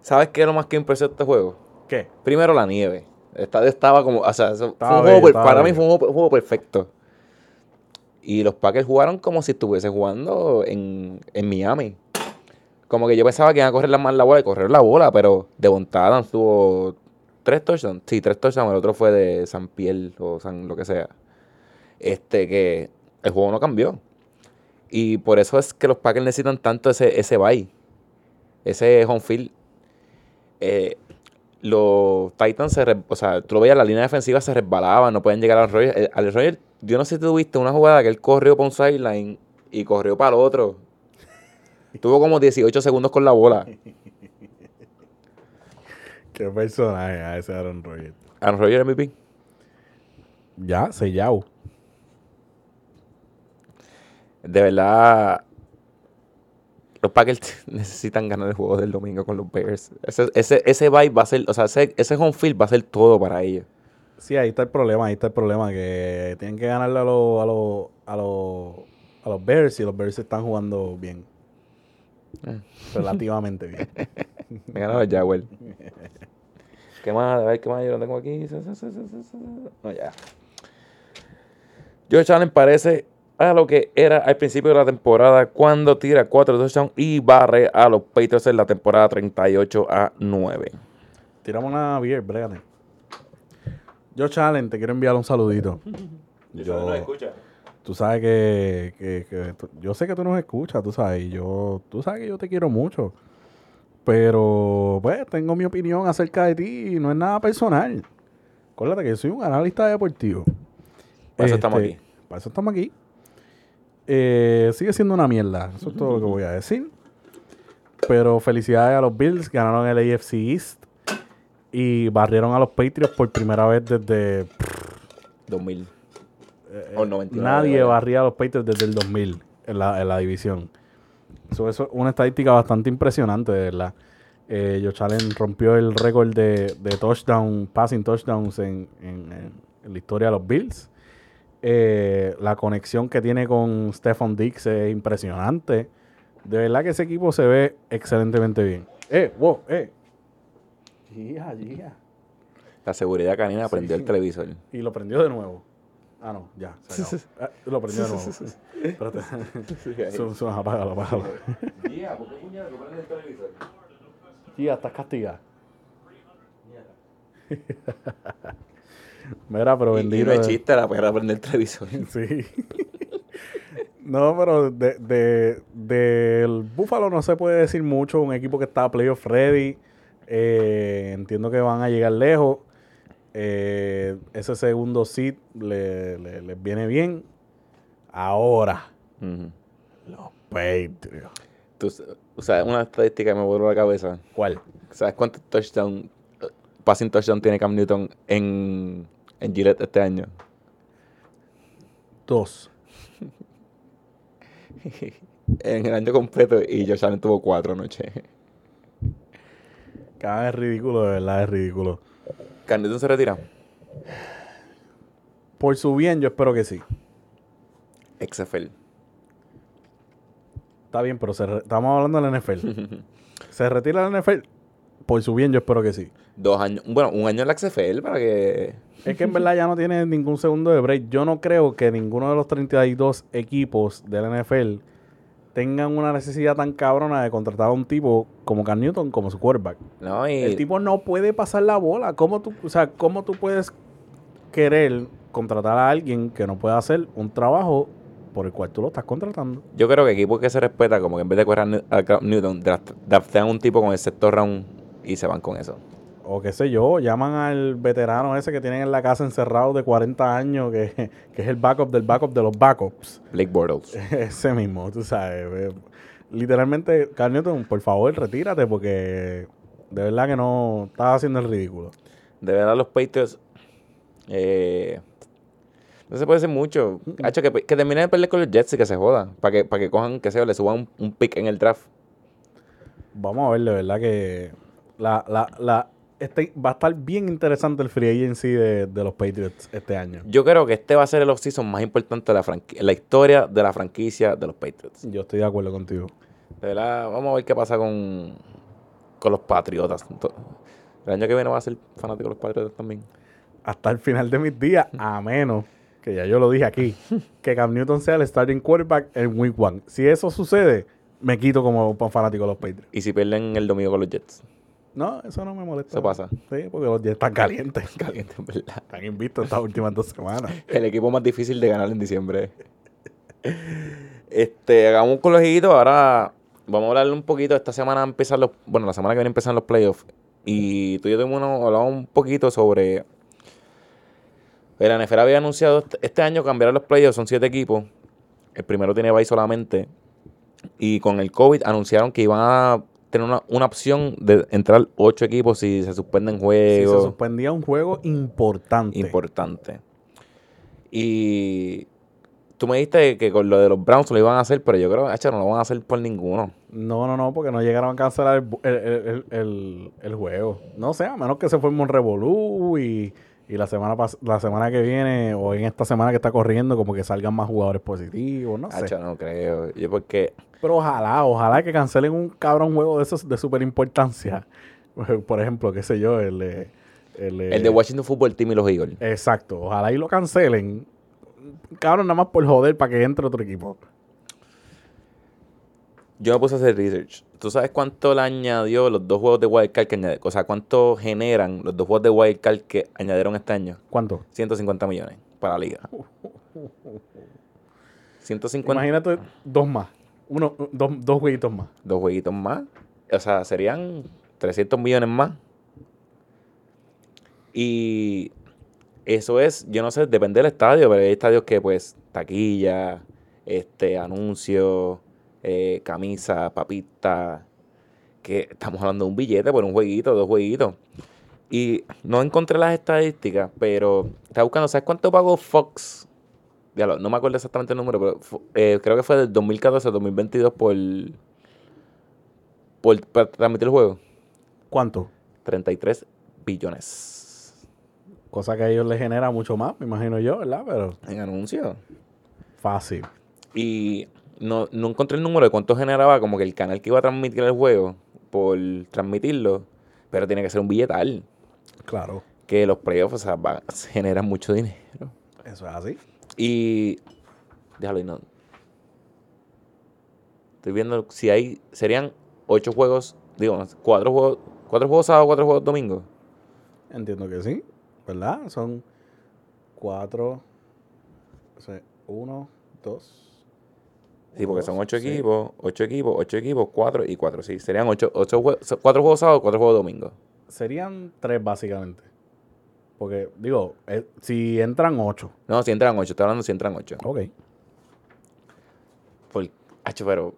¿Sabes qué es lo más que impresionó este juego? ¿Qué? Primero la nieve. Estadio estaba como, o sea, fue un juego estaba para mí bello. fue un juego, perfecto. Y los Packers jugaron como si estuviesen jugando en, en Miami. Como que yo pensaba que iban a correr la- más la bola y correr la bola, pero de Adams tuvo tres touchdowns. Sí, tres touchdowns. El otro fue de San Piel o San lo que sea. Este que el juego no cambió. Y por eso es que los Packers necesitan tanto ese, ese bye. Ese home field. Eh, los Titans se o sea, tú lo veías, la línea defensiva se resbalaba, no pueden llegar al Roger. Eh, Al Roger, yo no sé si tú viste una jugada que él corrió para un sideline y corrió para el otro. Tuvo como 18 segundos con la bola. Qué personaje a ese Aaron Rodgers. Aaron Rodgers MVP. Ya, sellado. De verdad, los Packers necesitan ganar el juego del domingo con los Bears. Ese, ese, ese bye va a ser, o sea, ese, ese home field va a ser todo para ellos. Sí, ahí está el problema, ahí está el problema, que tienen que ganarle a los, a los, a los, a los Bears y los Bears están jugando bien. Eh. Relativamente bien. Me ganaba el Jaguar. ¿Qué más? A ver, ¿qué más yo lo tengo aquí? No, ya. George Allen parece a lo que era al principio de la temporada cuando tira cuatro touchdowns y barre a los Patriots en la temporada 38 a 9. Tiramos una beer, brégate. Yo, Challenge, te quiero enviar un saludito. Yo, tú sabes que, que- que tú- yo sé que tú nos escuchas, tú sabes, y yo, tú sabes que yo te quiero mucho. Pero, pues, tengo mi opinión acerca de ti y no es nada personal. Acuérdate que yo soy un analista deportivo. Para eso estamos Este, aquí. Para eso estamos aquí. Eh, sigue siendo una mierda, eso es todo lo que voy a decir. Pero felicidades a los Bills, ganaron el AFC East y barrieron a los Patriots por primera vez desde 2000. o 99. Nadie barría a los Patriots desde el 2000 en la, en la división. Eso, es una estadística bastante impresionante, de verdad. Eh, Josh Allen rompió el récord de, de touchdown, passing touchdowns en, en- la historia de los Bills. Eh, la conexión que tiene con Stephon Diggs es impresionante. De verdad que ese equipo se ve excelentemente bien. Eh, wow, eh. Gia, gia. La seguridad canina prendió el televisor. Y lo prendió de nuevo. Ah, no, ya. se acabó. Ah, lo prendió de nuevo. Espérate. Su- su- apágalo, apágalo. Gia, ¿por qué puñal no prende el televisor? Tía, estás castigada. Mira, pero Y, y bendito. no es chiste, la perra prende el televisor. Sí. no, pero de, de- del Búfalo no se puede decir mucho. Un equipo que está playoff ready. Eh, entiendo que van a llegar lejos. Eh, ese segundo seed le- le- les viene bien. Ahora, los Patriots. Tú o sea, una estadística que me voló la cabeza. ¿Cuál? ¿Sabes cuántos touchdown, eh, passing touchdown tiene Cam Newton en, en Gillette este año? Dos. en el año completo y Josh Allen tuvo cuatro anoche. Cada vez es ridículo, de verdad es ridículo. Newton se retira. Por su bien, yo espero que sí. XFL. Está bien, pero se re- estamos hablando de la NFL. ¿Se retira la NFL? Por su bien, yo espero que sí. Dos años, bueno, un año en la XFL para que... Es que en verdad ya no tiene ningún segundo de break. Yo no creo que ninguno de los 32 equipos de la NFL tengan una necesidad tan cabrona de contratar a un tipo como Cam Newton como su quarterback. No, y El tipo no puede pasar la bola. ¿Cómo tú, o sea, ¿cómo tú puedes querer contratar a alguien que no pueda hacer un trabajo por el cual tú lo estás contratando? yo creo que equipos que se respeta, como que en vez de correr a Cam Newton, draft- draftean un tipo con el sexto round y se van con eso. O qué sé yo, llaman al veterano ese que tienen en la casa encerrado de 40 años, que, que es el backup del backup de los backups. Blake Bortles. Ese mismo, tú sabes. eh, Literalmente, Carl Newton, por favor, retírate porque de verdad que no estás haciendo el ridículo. De verdad, los Patriots. eh, no se puede decir mucho. Hacho, que, que terminen de perder con los Jets y que se jodan. Para que, para que cojan, que sea, le suban un, un pick en el draft. Vamos a ver, de verdad que la, la, la, este, va a estar bien interesante el free agency de, de los Patriots este año. Yo creo que este va a ser el offseason más importante de la, la historia de la franquicia de los Patriots. Yo estoy de acuerdo contigo. De verdad, vamos a ver qué pasa con, con los Patriotas. El año que viene va a ser fanático de los Patriotas también. Hasta el final de mis días, a menos que ya yo lo dije aquí, que Cam Newton sea el starting quarterback en Week One. Si eso sucede, me quito como fanático de los Patriots. Y si pierden el domingo con los Jets. No, eso no me molesta. Eso pasa. Sí, porque los Jets están calientes. Caliente, en verdad. Están invictos estas últimas dos semanas. El equipo más difícil de ganar en diciembre. Este, hagamos un colegito. Ahora vamos a hablarle un poquito. Esta semana empiezan los. Bueno, la semana que viene empiezan los playoffs. Y tú y yo tuvimos uno- hablamos un poquito sobre. La NFL había anunciado este, este año cambiar los playoffs. Son siete equipos. El primero tiene bye solamente. Y con el COVID anunciaron que iban a tener una, una opción de entrar ocho equipos si se suspenden Si se juegos suspendía un juego importante. importante. Y tú me dijiste que con lo de los Browns lo iban a hacer, pero yo creo que no lo van a hacer por ninguno. no, no, no, porque no llegaron a cancelar el, el, el- el- juego. No sé, a menos que se forme un revolú y, y la semana la semana que viene o en esta semana que está corriendo como que salgan más jugadores positivos, no sé. No creo. Yo porque Pero ojalá, ojalá que cancelen un cabrón juego de esos de súper importancia. Por ejemplo, qué sé yo, el, de- el, el de Washington Football Team y los Eagles. Exacto, ojalá y lo cancelen. cabrón, nada más por joder para que entre otro equipo. Yo me puse a hacer research. ¿Tú sabes cuánto le añadió los dos juegos de Wildcard que añadieron? O sea, ¿cuánto generan los dos juegos de Wildcard que añadieron este año? ¿Cuánto? 150 millones para la liga. 150. Imagínate dos más. Uno, dos, dos jueguitos más. Dos jueguitos más. O sea, serían 300 millones más. Y eso es, yo no sé, depende del estadio, pero hay estadios que pues taquilla, este, anuncios, eh, camisa, papita, que estamos hablando de un billete por un jueguito, dos jueguitos. Y no encontré las estadísticas, pero estaba buscando, ¿sabes cuánto pagó Fox? No me acuerdo exactamente el número, pero eh, creo que fue del 2014 al 2022 por, por, para transmitir el juego. ¿Cuánto? 33 billones Cosa que a ellos les genera mucho más, me imagino yo, ¿verdad? Pero en anuncios. fácil. Y no, no encontré el número de cuánto generaba como que el canal que iba a transmitir el juego por transmitirlo, pero tiene que ser un billetal. Claro. Que los playoffs o sea, generan mucho dinero. Eso es así. Y. Déjalo ahí, no. Estoy viendo si hay. Serían ocho juegos. Digo, cuatro juegos. Cuatro juegos sábado, cuatro juegos domingo. Entiendo que sí, ¿verdad? Son cuatro, o sea, uno, dos. Sí, porque son ocho sí. equipos, ocho equipos, ocho equipos, cuatro y cuatro. Sí, serían ocho, ocho juegos, cuatro juegos sábado, cuatro juegos domingo. Serían tres básicamente. Porque, digo, eh, si entran ocho. No, si entran ocho, estoy hablando si entran ocho. Ok. Por, hacho, pero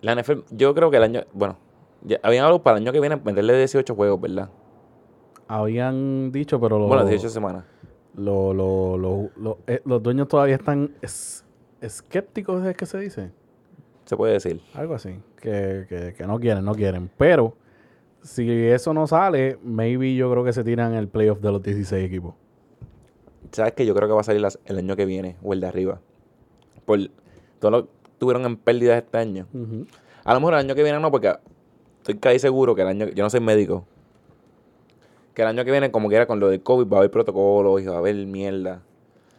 la NFL, yo creo que el año, bueno, ya habían hablado para el año que viene meterle 18 juegos, ¿verdad? Habían dicho, pero lo- Bueno, 18 semanas. lo- lo- lo- lo- eh, los dueños todavía están es- escépticos, ¿es que se dice? Se puede decir. Algo así. Que, que- que no quieren, no quieren. Pero, si eso no sale, maybe yo creo que se tiran el playoff de los 16 equipos. ¿Sabes que Yo creo que va a salir las- el año que viene o el de arriba. Por todo lo que tuvieron en pérdidas este año. A lo mejor el año que viene no, porque estoy casi seguro que el año, yo no soy médico, que el año que viene, como quiera, con lo del COVID, va a haber protocolos y va a haber mierda.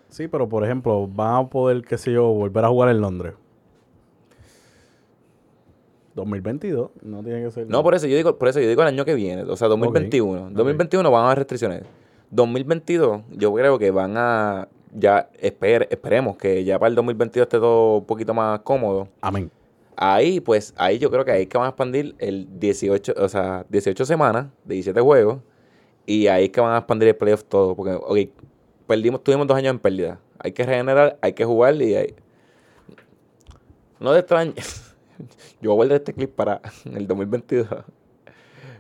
Sí, pero por ejemplo, van a poder, qué sé yo, volver a jugar en Londres. 2022, no tiene que ser. No, por eso yo digo, por eso yo digo el año que viene, o sea, 2021. 2021 van a haber restricciones. 2022, yo creo que van a ya esper- esperemos que ya para el 2022 esté todo un poquito más cómodo. Amén. Ahí, pues, ahí yo creo que ahí es que van a expandir el 18, o sea, 18 semanas de 17 juegos. Y ahí es que van a expandir el playoff todo. Porque, ok, perdimos, tuvimos dos años en pérdida. Hay que regenerar, hay que jugar y ahí. No te extrañes. Yo voy a guardar este clip para el 2022.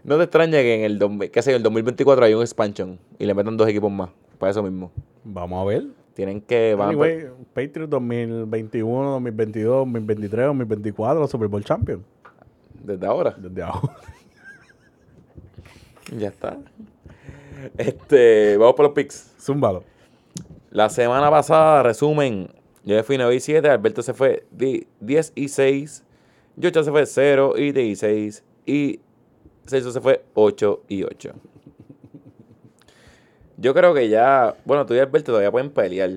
No te extrañe que en el, 2000 qué sé el 2024 hay un expansion y le metan dos equipos más. Para eso mismo. Vamos a ver. Tienen que. Van a- Patriots 2021, 2022, 2023, 2024, los Super Bowl Champions. desde ahora. Desde ahora. Ya está. Este, vamos por los picks. Zúmbalo. La semana pasada, resumen, yo me fui 9 y 7, Alberto se fue di- 10 y 6, Yocha se fue 0 y 16 y Celso se fue 8 y 8. Yo creo que ya, bueno, tú y Alberto todavía pueden pelear.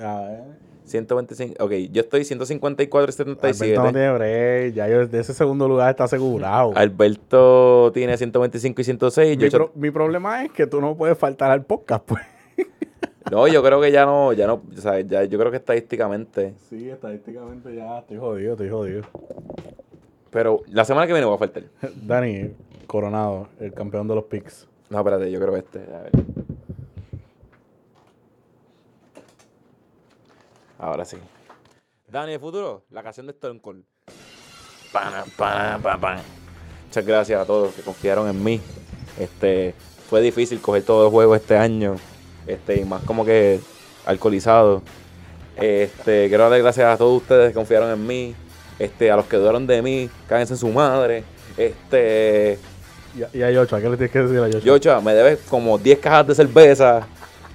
A ver. 125, ok, yo estoy 154 y 77. Alberto no tiene break. Ya yo de ese segundo lugar está asegurado. Alberto tiene 125 y 106. mi, Yocha- pro- mi problema es que tú no puedes faltar al podcast, pues. No, yo creo que ya no, ya no, o sea, ya, yo creo que estadísticamente. Sí, estadísticamente ya estoy jodido, estoy jodido. Pero la semana que viene voy a faltar. Dani, Coronado, el campeón de los picks. No, espérate, yo creo que este. A ver. Ahora sí. Dani, de futuro, la canción de Stone Cold. Pana, pana, pa, pa. Muchas gracias a todos que confiaron en mí. Este, fue difícil coger todo el juego este año. Este, y más como que alcoholizado. Este, quiero darle gracias a todos ustedes que confiaron en mí. Este, a los que dudaron de mí, cáguense en su madre. Este, Y, a- y a Yocho, ¿qué le tienes que decir a Yocho? Yocha, me debes como 10 cajas de cerveza,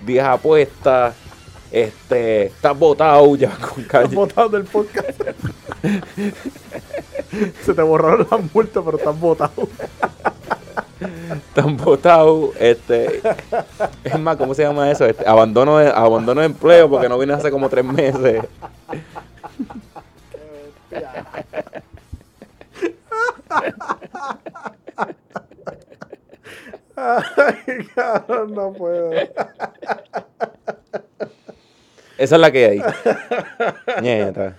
10 apuestas, este, estás botado ya con Estás calle. botado del podcast. Se te borraron las multas, pero estás botado. Están votados. Este, es más, ¿cómo se llama eso? Este, abandono, de, abandono de empleo porque no vine hace como tres meses. Ay, cabrón, no puedo. Esa es la que hay. Nieta.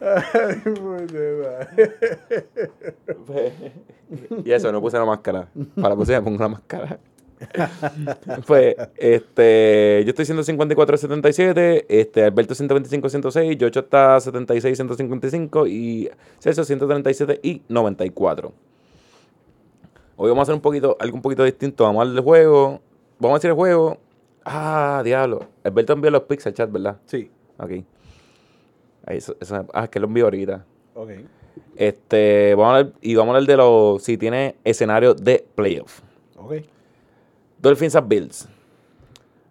Ay, puñeta. Y eso, no puse la máscara. Para la próxima pongo una máscara. pues, este, yo estoy 154 77, este, Alberto 125 106, Yocho está 76 155 y Celso 137 y 94. Hoy vamos a hacer un poquito, algo un poquito distinto. Vamos a hablar del juego. Vamos a decir el juego. Ah, diablo. Alberto envió los pics al chat, ¿verdad? Sí. Ok. Eso, eso- ah, es que lo envió ahorita. Ok. Este, vamos a hablar, y vamos a hablar de los, si tiene escenario de playoff. Ok. Dolphins a Bills.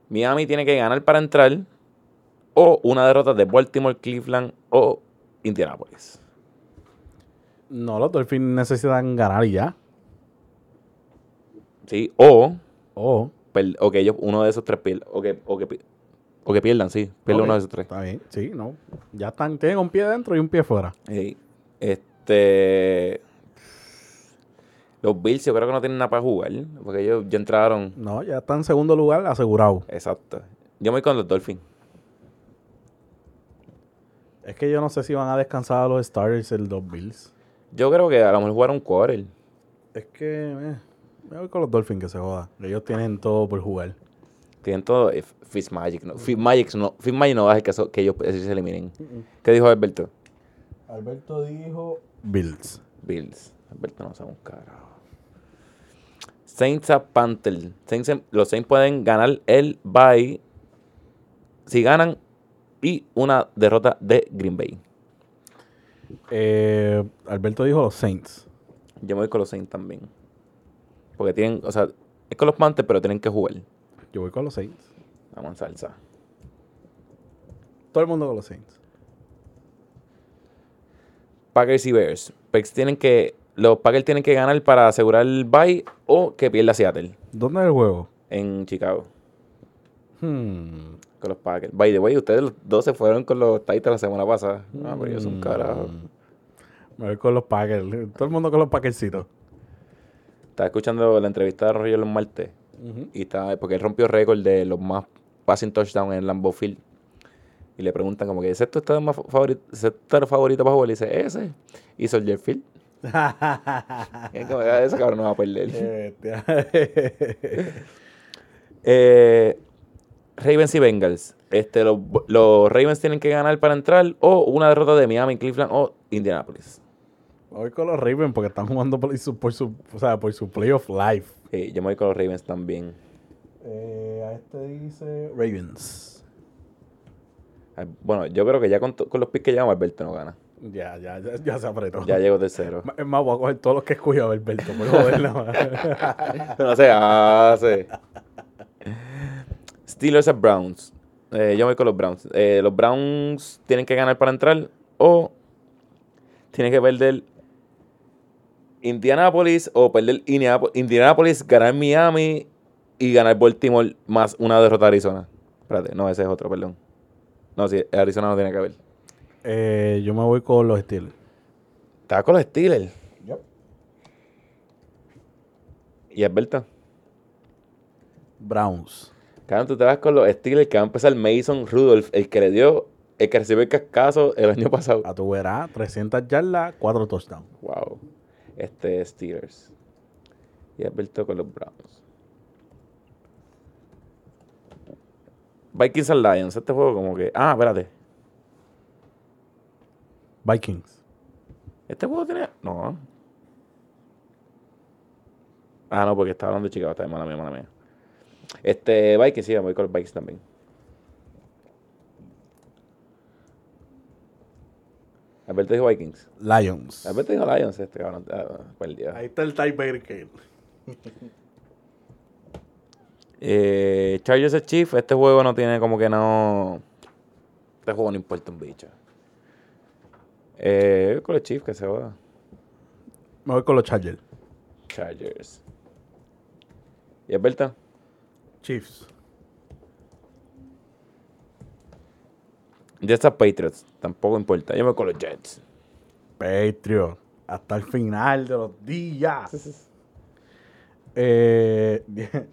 Miami tiene que ganar para entrar. O una derrota de Baltimore, Cleveland o Indianapolis. No, los Dolphins necesitan ganar y ya. ¿Sí? O, o que ellos, uno de esos tres. O que, o que, o que pierdan, sí. Pierdan Ok, uno de esos tres. Está bien. Sí, no. Ya están, tienen un pie dentro y un pie fuera. Sí. Este. Los Bills yo creo que no tienen nada para jugar. Porque ellos ya entraron. No, ya están en segundo lugar asegurado. Exacto. Yo me voy con los Dolphins. Es que yo no sé si van a descansar a los starters el dos Bills. Yo creo que a lo mejor jugaron un quarter. Es que eh, me voy con los Dolphins que se joda. Ellos tienen todo por jugar. Tienen todo. eh, Fitzmagic, no. Fitzmagic no, Fitzmagic no va a que, eso- que ellos así se eliminen. ¿Qué dijo Alberto? Alberto dijo Bills. Bills. Alberto no sabe un carajo. Saints a Panthers. Saints en- los Saints pueden ganar el bye si ganan y una derrota de Green Bay. Eh, Alberto dijo los Saints. Yo me voy con los Saints también. Porque tienen, o sea, es con los Panthers, pero tienen que jugar. Yo voy con los Saints. Vamos en salsa. Todo el mundo con los Saints. Packers y Bears. Packers tienen que, los Packers tienen que ganar para asegurar el bye o que pierda Seattle ¿Dónde es el juego? en Chicago Hmm. con los Packers. By the way, ustedes los dos se fueron con los Titans la semana pasada. Ah, pero ellos son carajo. Me voy con los Packers. Todo el mundo con los Packercitos. Estaba escuchando la entrevista de Roger los martes y estaba, porque él rompió récord de los más passing touchdown en Lambeau Field. Y le preguntan como que, ¿ese es estadio más favorito, es favorito para jugar? Y dice, ese. Y Soldier Field. "Ah, ese cabrón no va a perder. Eh, Ravens y Bengals. Este, los, los Ravens tienen que ganar para entrar o una derrota de Miami, Cleveland o Indianapolis. Voy con los Ravens porque están jugando por su, por su, o sea, por su playoff. Sí, yo me voy con los Ravens también. Eh, a este dice Ravens. Ah, Bueno, yo creo que ya con, los picks que llevamos, Alberto no gana. Ya, ya, ya, ya se apretó. Ya llegó tercero. Es más, voy a coger todos los que escogió Alberto, por joder, nada más. no se hace. Steelers a Browns. Eh, yo me voy con los Browns. Eh, los Browns tienen que ganar para entrar o tienen que perder Indianapolis o perder Indianapo- Indianapolis, ganar Miami y ganar Baltimore más una derrota de Arizona. Espérate, no, ese es otro, perdón. No, sí, Arizona no tiene que ver. Eh, yo me voy con los Steelers. Estaba con los Steelers. ¿Y Alberto? Browns. Cabrón, tú te vas con los Steelers que va a empezar Mason Rudolph, el que le dio, el que recibió el cascazo el año pasado. A tu verás, 300 yardas, 4 touchdowns. Wow. Este es Steelers. Y Alberto con los Browns. Vikings and Lions. Este juego como que... Ah, espérate. Vikings. Este juego tiene... No. Ah, no, porque estaba hablando de Chicago. Está de mala mía, mala mía. Este, Vikings, sí, me voy con los Vikings también. Alberto dijo Vikings. Lions. Alberto dijo Lions, este cabrón. Ah, perdió. Ahí está el tiebreaker. Eh, Chargers es Chief. Este juego no tiene como que no. Este juego no importa un bicho. Eh, con los Chiefs que se va. Me voy con los Chargers. Chargers. ¿Y Alberto? Chiefs. Jets a Patriots. Tampoco importa. Yo me voy con los Jets. Patriot. Hasta el final de los días. Eh,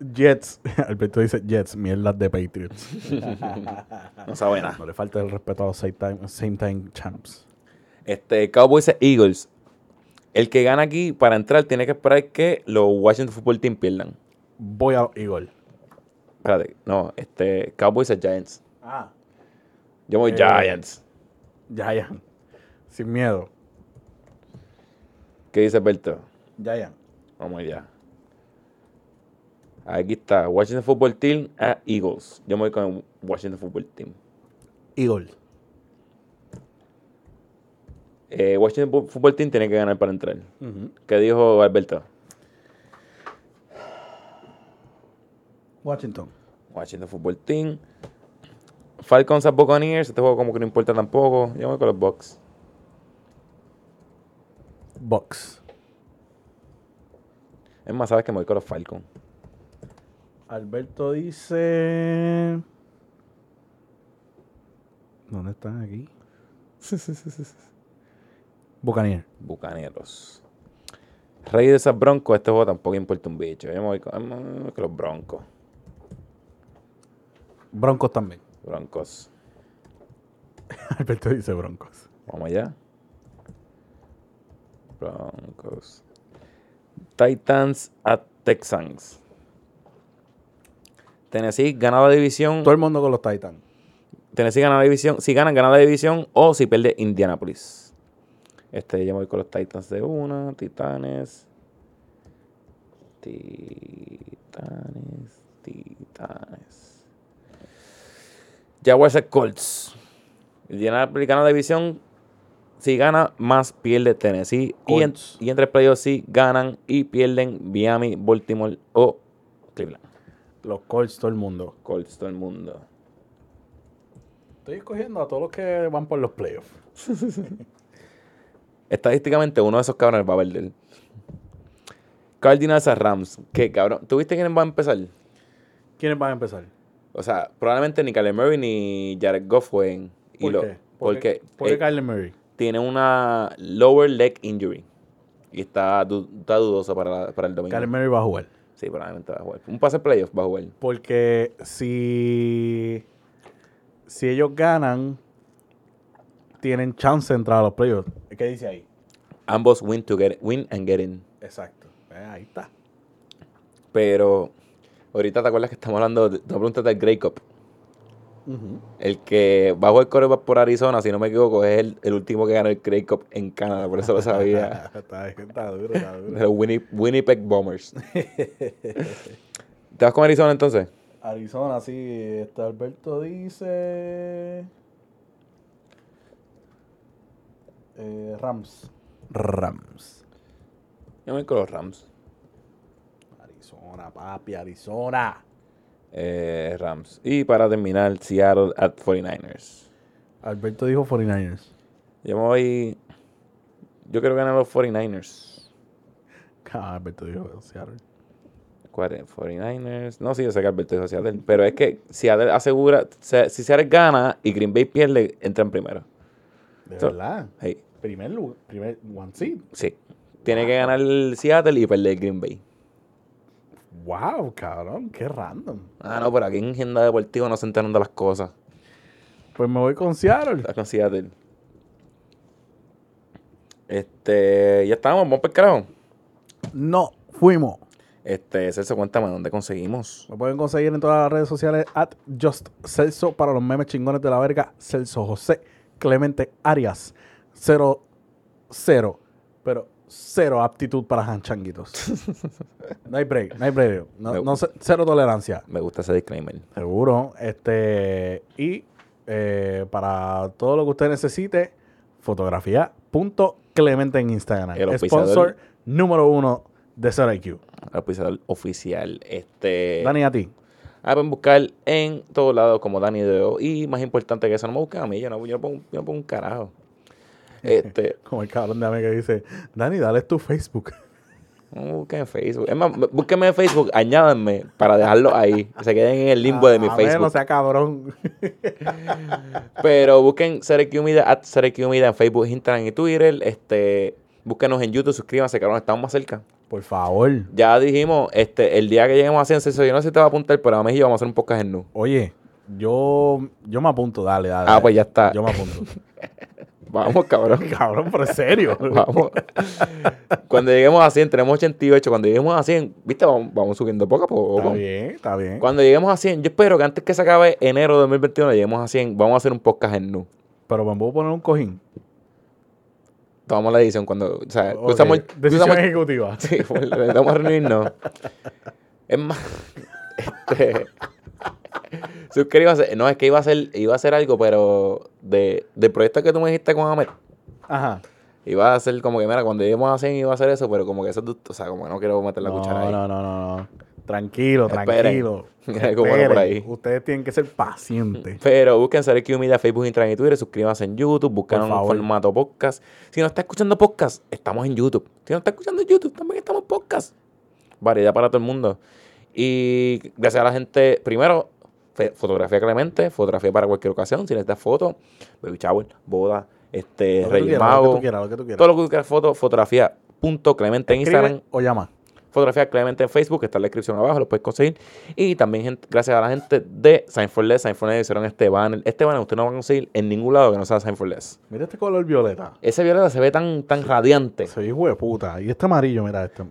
Jets. Alberto dice Jets, mierdas de Patriots. No sabe nada. No le falta el respeto a los same time, same time champs. Este, Cowboys e Eagles. El que gana aquí para entrar tiene que esperar que los Washington Football Team pierdan. Voy a Eagle. Espérate, no, este, Cowboys e Giants. Ah. Yo voy Eh, Giants. Giant. Sin miedo. ¿Qué dice Alberto? Giant. Vamos allá. Aquí está, Washington Football Team a Eagles. Yo me voy con Washington Football Team. Eagle. Eh, Washington Football Team tiene que ganar para entrar. ¿Qué dijo Alberto? Washington. Washington Football Team. Falcons a Buccaneers. Este juego como que no importa tampoco. Yo me voy con los Bucks. Box. Es más, sabes que me voy con los Falcons. Alberto dice. ¿Dónde están aquí? Buccaneer. Bucaneros. Reyes a Broncos. Este juego tampoco importa un bicho. Yo me voy con, me voy con los Broncos. Broncos también. Broncos. Alberto dice Broncos. Vamos allá. Broncos. Titans a Texans. Tennessee gana la división. Todo el mundo con los Titans. Tennessee gana la división. Si ganan, gana la división. O si pierde Indianapolis. Este, yo me voy con los Titans de una. Titanes. Titanes. Titanes. Jaguars Colts. Indianapolis gana la división. Si gana, más pierde Tennessee. Y, en- y entre playoffs, si ganan y pierden Miami, Baltimore o Cleveland. Los Colts, todo el mundo. Colts, todo el mundo. Estoy escogiendo a todos los que van por los playoffs. Estadísticamente, uno de esos cabrones va a perder. Cardinals a Rams. ¿Qué cabrón? ¿Tuviste quiénes van a empezar? ¿Quiénes van a empezar? O sea, probablemente ni Kyler Murray ni Jared Goff jueguen. Y ¿Por lo- qué? Porque ¿Por qué eh, Kyler Murray? tiene una lower leg injury. Y está, du- está dudoso para, la- para el domingo. Kyler Murray va a jugar. Sí, probablemente va a jugar. Un pase playoff va a jugar. Porque si, si ellos ganan, tienen chance de entrar a los playoffs. ¿Qué dice ahí? Ambos win, to get, win and get in. Exacto. Eh, ahí está. Pero ahorita te acuerdas que estamos hablando, de, tú me preguntaste del Grey Cup. El que va a jugar coreback por Arizona, si no me equivoco, es el, el último que ganó el Grey Cup en Canadá, por eso lo sabía. está, está duro, está De duro. los Winni- Winnipeg Bombers. ¿Te vas con Arizona entonces? Arizona, sí. Este Alberto dice. Eh, Rams. Rams. Yo me voy con los Rams. Arizona, papi, Arizona. Eh, Rams. Y para terminar, Seattle at 49ers. Alberto dijo 49ers. Yo me voy. Yo quiero ganar los 49ers. Ah, Alberto dijo Seattle. Cuare- 49ers. No, sí, yo sé que Alberto dijo Seattle. Pero es que Seattle asegura. se- Si Seattle gana y Green Bay pierde, entran primero. De So- verdad. Hey, Primer lugar, primer one seed. sí. Tiene que ganar el Seattle y perder Green Bay. Wow, cabrón, qué random. Ah, no, pero aquí en Agenda Deportiva no se enteran de las cosas. Pues me voy con Seattle. Está con Seattle. Este, ya estamos, vamos carajo. No, fuimos. Este, Celso, cuéntame dónde conseguimos. Me pueden conseguir en todas las redes sociales at Just Celso para los memes chingones de la verga. Celso José Clemente Arias. Cero, cero, pero cero aptitud para hanchanguitos. no hay break, no hay break. No, Me- no ce- cero tolerancia. Me gusta ese disclaimer. Seguro. Este, y eh, para todo lo que usted necesite, fotografía.clemente en Instagram. El. Sponsor número uno de Zero IQ. El oficial oficial. Este. Dani, a ti. Ah, pueden buscar en todos lados como Dani Deo. Y más importante que eso, no me busquen a mí. Yo no, yo no pongo, yo no pongo un carajo. Este. Como el cabrón de Ame que dice, Dani, dale tu Facebook. Busquen en Facebook. Es más, búsquenme en Facebook, añádanme para dejarlo ahí. Se queden en el limbo de mi A ver, Facebook. no sea cabrón. Pero busquen CRQ Media, at Media en Facebook, Instagram y Twitter. Este, búsquenos en YouTube, suscríbanse, cabrón, estamos más cerca. Por favor. Ya dijimos, este, el día que lleguemos a 100, Celso, yo no sé si te va a apuntar, pero a México vamos a hacer un podcast en nu. Oye, yo, yo me apunto, dale, dale. Ah, pues ya está. Yo me apunto. Vamos, cabrón. cabrón, pero en serio. Vamos. Cuando lleguemos a 100, tenemos 88. Cuando lleguemos a 100, viste, vamos, vamos subiendo poco a poco. Está bien, está bien. Cuando lleguemos a 100, yo espero que antes que se acabe enero de 2021, lleguemos a 100, vamos a hacer un podcast en nu. Pero me puedo poner un cojín. Tomamos la edición cuando. O sea, usamos, Decisión usamos- ejecutiva. Sí, pues, necesitamos reunirnos. Es más, este, suscríbase. No, es que iba a hacer, iba a hacer algo, pero de, del proyecto que tú me dijiste con Ahmed, Ajá. iba a hacer como que, mira, cuando lleguemos a 100 iba a hacer eso, pero como que eso, o sea, como que no quiero meter la no, cuchara ahí. no, no, no, no. Tranquilo, Esperen. tranquilo. Bueno por ahí. Ustedes tienen que ser pacientes. Pero busquen CRQ Media, Facebook, Instagram y Twitter. Suscríbanse en YouTube. Por un formato podcast. Si no está escuchando podcast, estamos en YouTube. Si no está escuchando YouTube, también estamos en podcast. Variedad para todo el mundo. Y gracias a la gente, primero, fotografía Clemente, fotografía para cualquier ocasión. Si necesitas foto, baby shower, boda, este, Lo Reyes lo que tú quieras, lo que tú quieras. todo lo que tú quieras, foto, fotografía. Punto Clemente en Instagram, o llama. Fotografía Clemente en Facebook, que está en la descripción abajo, lo puedes conseguir. Y también gente- gracias a la gente de Sign for Less, Sign for Less hicieron este banner. Este banner usted no va a conseguir en ningún lado que no sea Sign for Less. Mira este color violeta. Ese violeta se ve tan, tan radiante. Se ve hijo de puta. Y este amarillo, mira, este.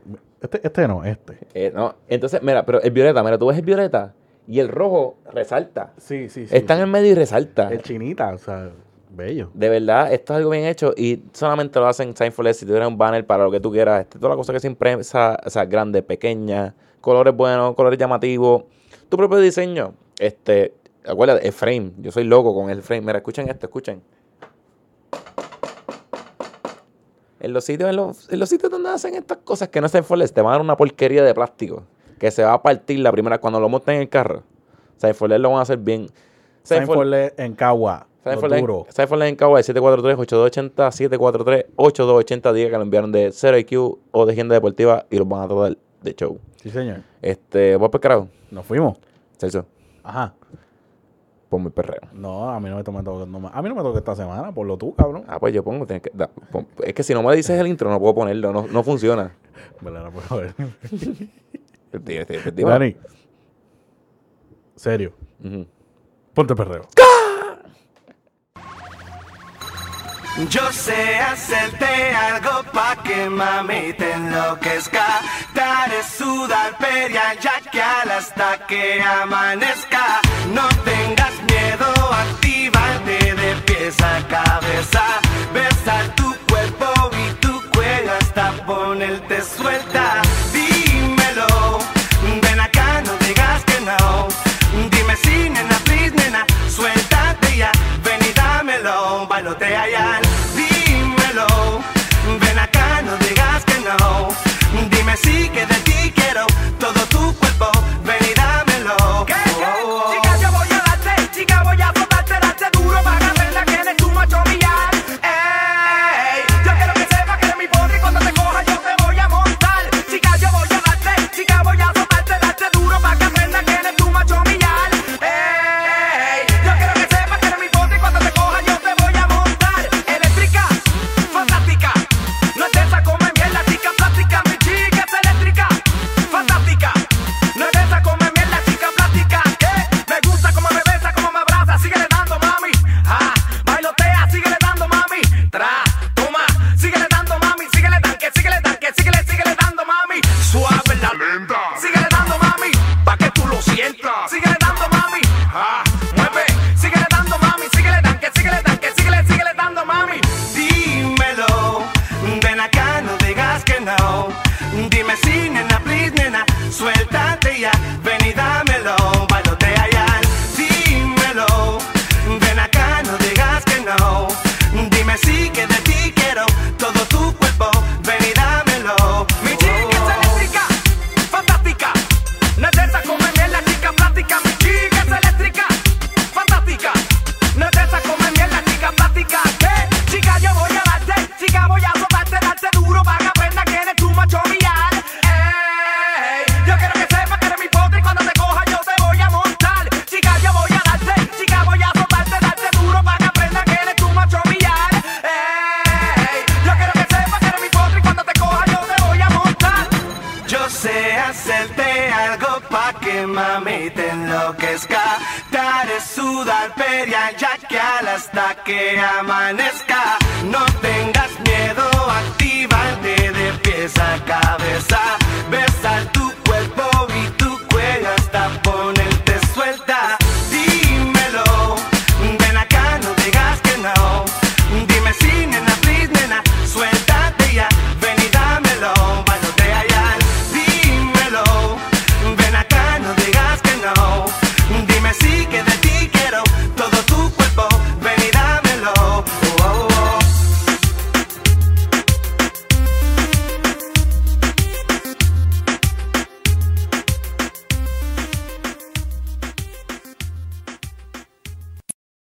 Este, este no, este. Eh, no, entonces, mira, pero el violeta, mira, tú ves el violeta y el rojo resalta. Sí, sí, sí. Está en sí. el medio y resalta. Es chinita, o sea, bello. De verdad, esto es algo bien hecho y solamente lo hacen Sign for Less. Si tuvieras un banner para lo que tú quieras, este, toda la cosa que se impresa, o sea, grande, pequeña, colores buenos, colores llamativos, tu propio diseño. Este, acuérdate, el frame. Yo soy loco con el frame. Mira, escuchen esto, escuchen. En los sitios, en los, en los sitios donde hacen estas cosas que no Sign for Less, te van a dar una porquería de plástico que se va a partir la primera cuando lo monten en el carro. Less lo van a hacer bien. Less en Cagua. Lane en Cagua, 743-8280-743-8280. Diga que lo enviaron de 0IQ o de Agenda Deportiva y los van a tratar de show. Sí, señor. Este, ¿vos pescado? Nos fuimos. Celso, Ajá. ponme el perreo. No, a mí no me toca no a mí no me toca esta semana, por lo tú, cabrón. Ah, pues yo pongo, tienes que, da, pon- es que si no me dices el intro no puedo ponerlo, no, no funciona. ¿Verdad? No puedo ver. Dani. Serio. Ujú. Ponte perreo. Yo sé hacerte algo pa' que mami te enloquezca. Daré sudar pedia ya que al hasta que amanezca. No tengas miedo, actívate de pies a cabeza. Besar tu cuerpo y tu cuello hasta ponerte suelta. Dímelo, ven acá, no digas que no. Dime si que de ti quiero todo tu cuerpo. Ven dámelo. ¿Qué,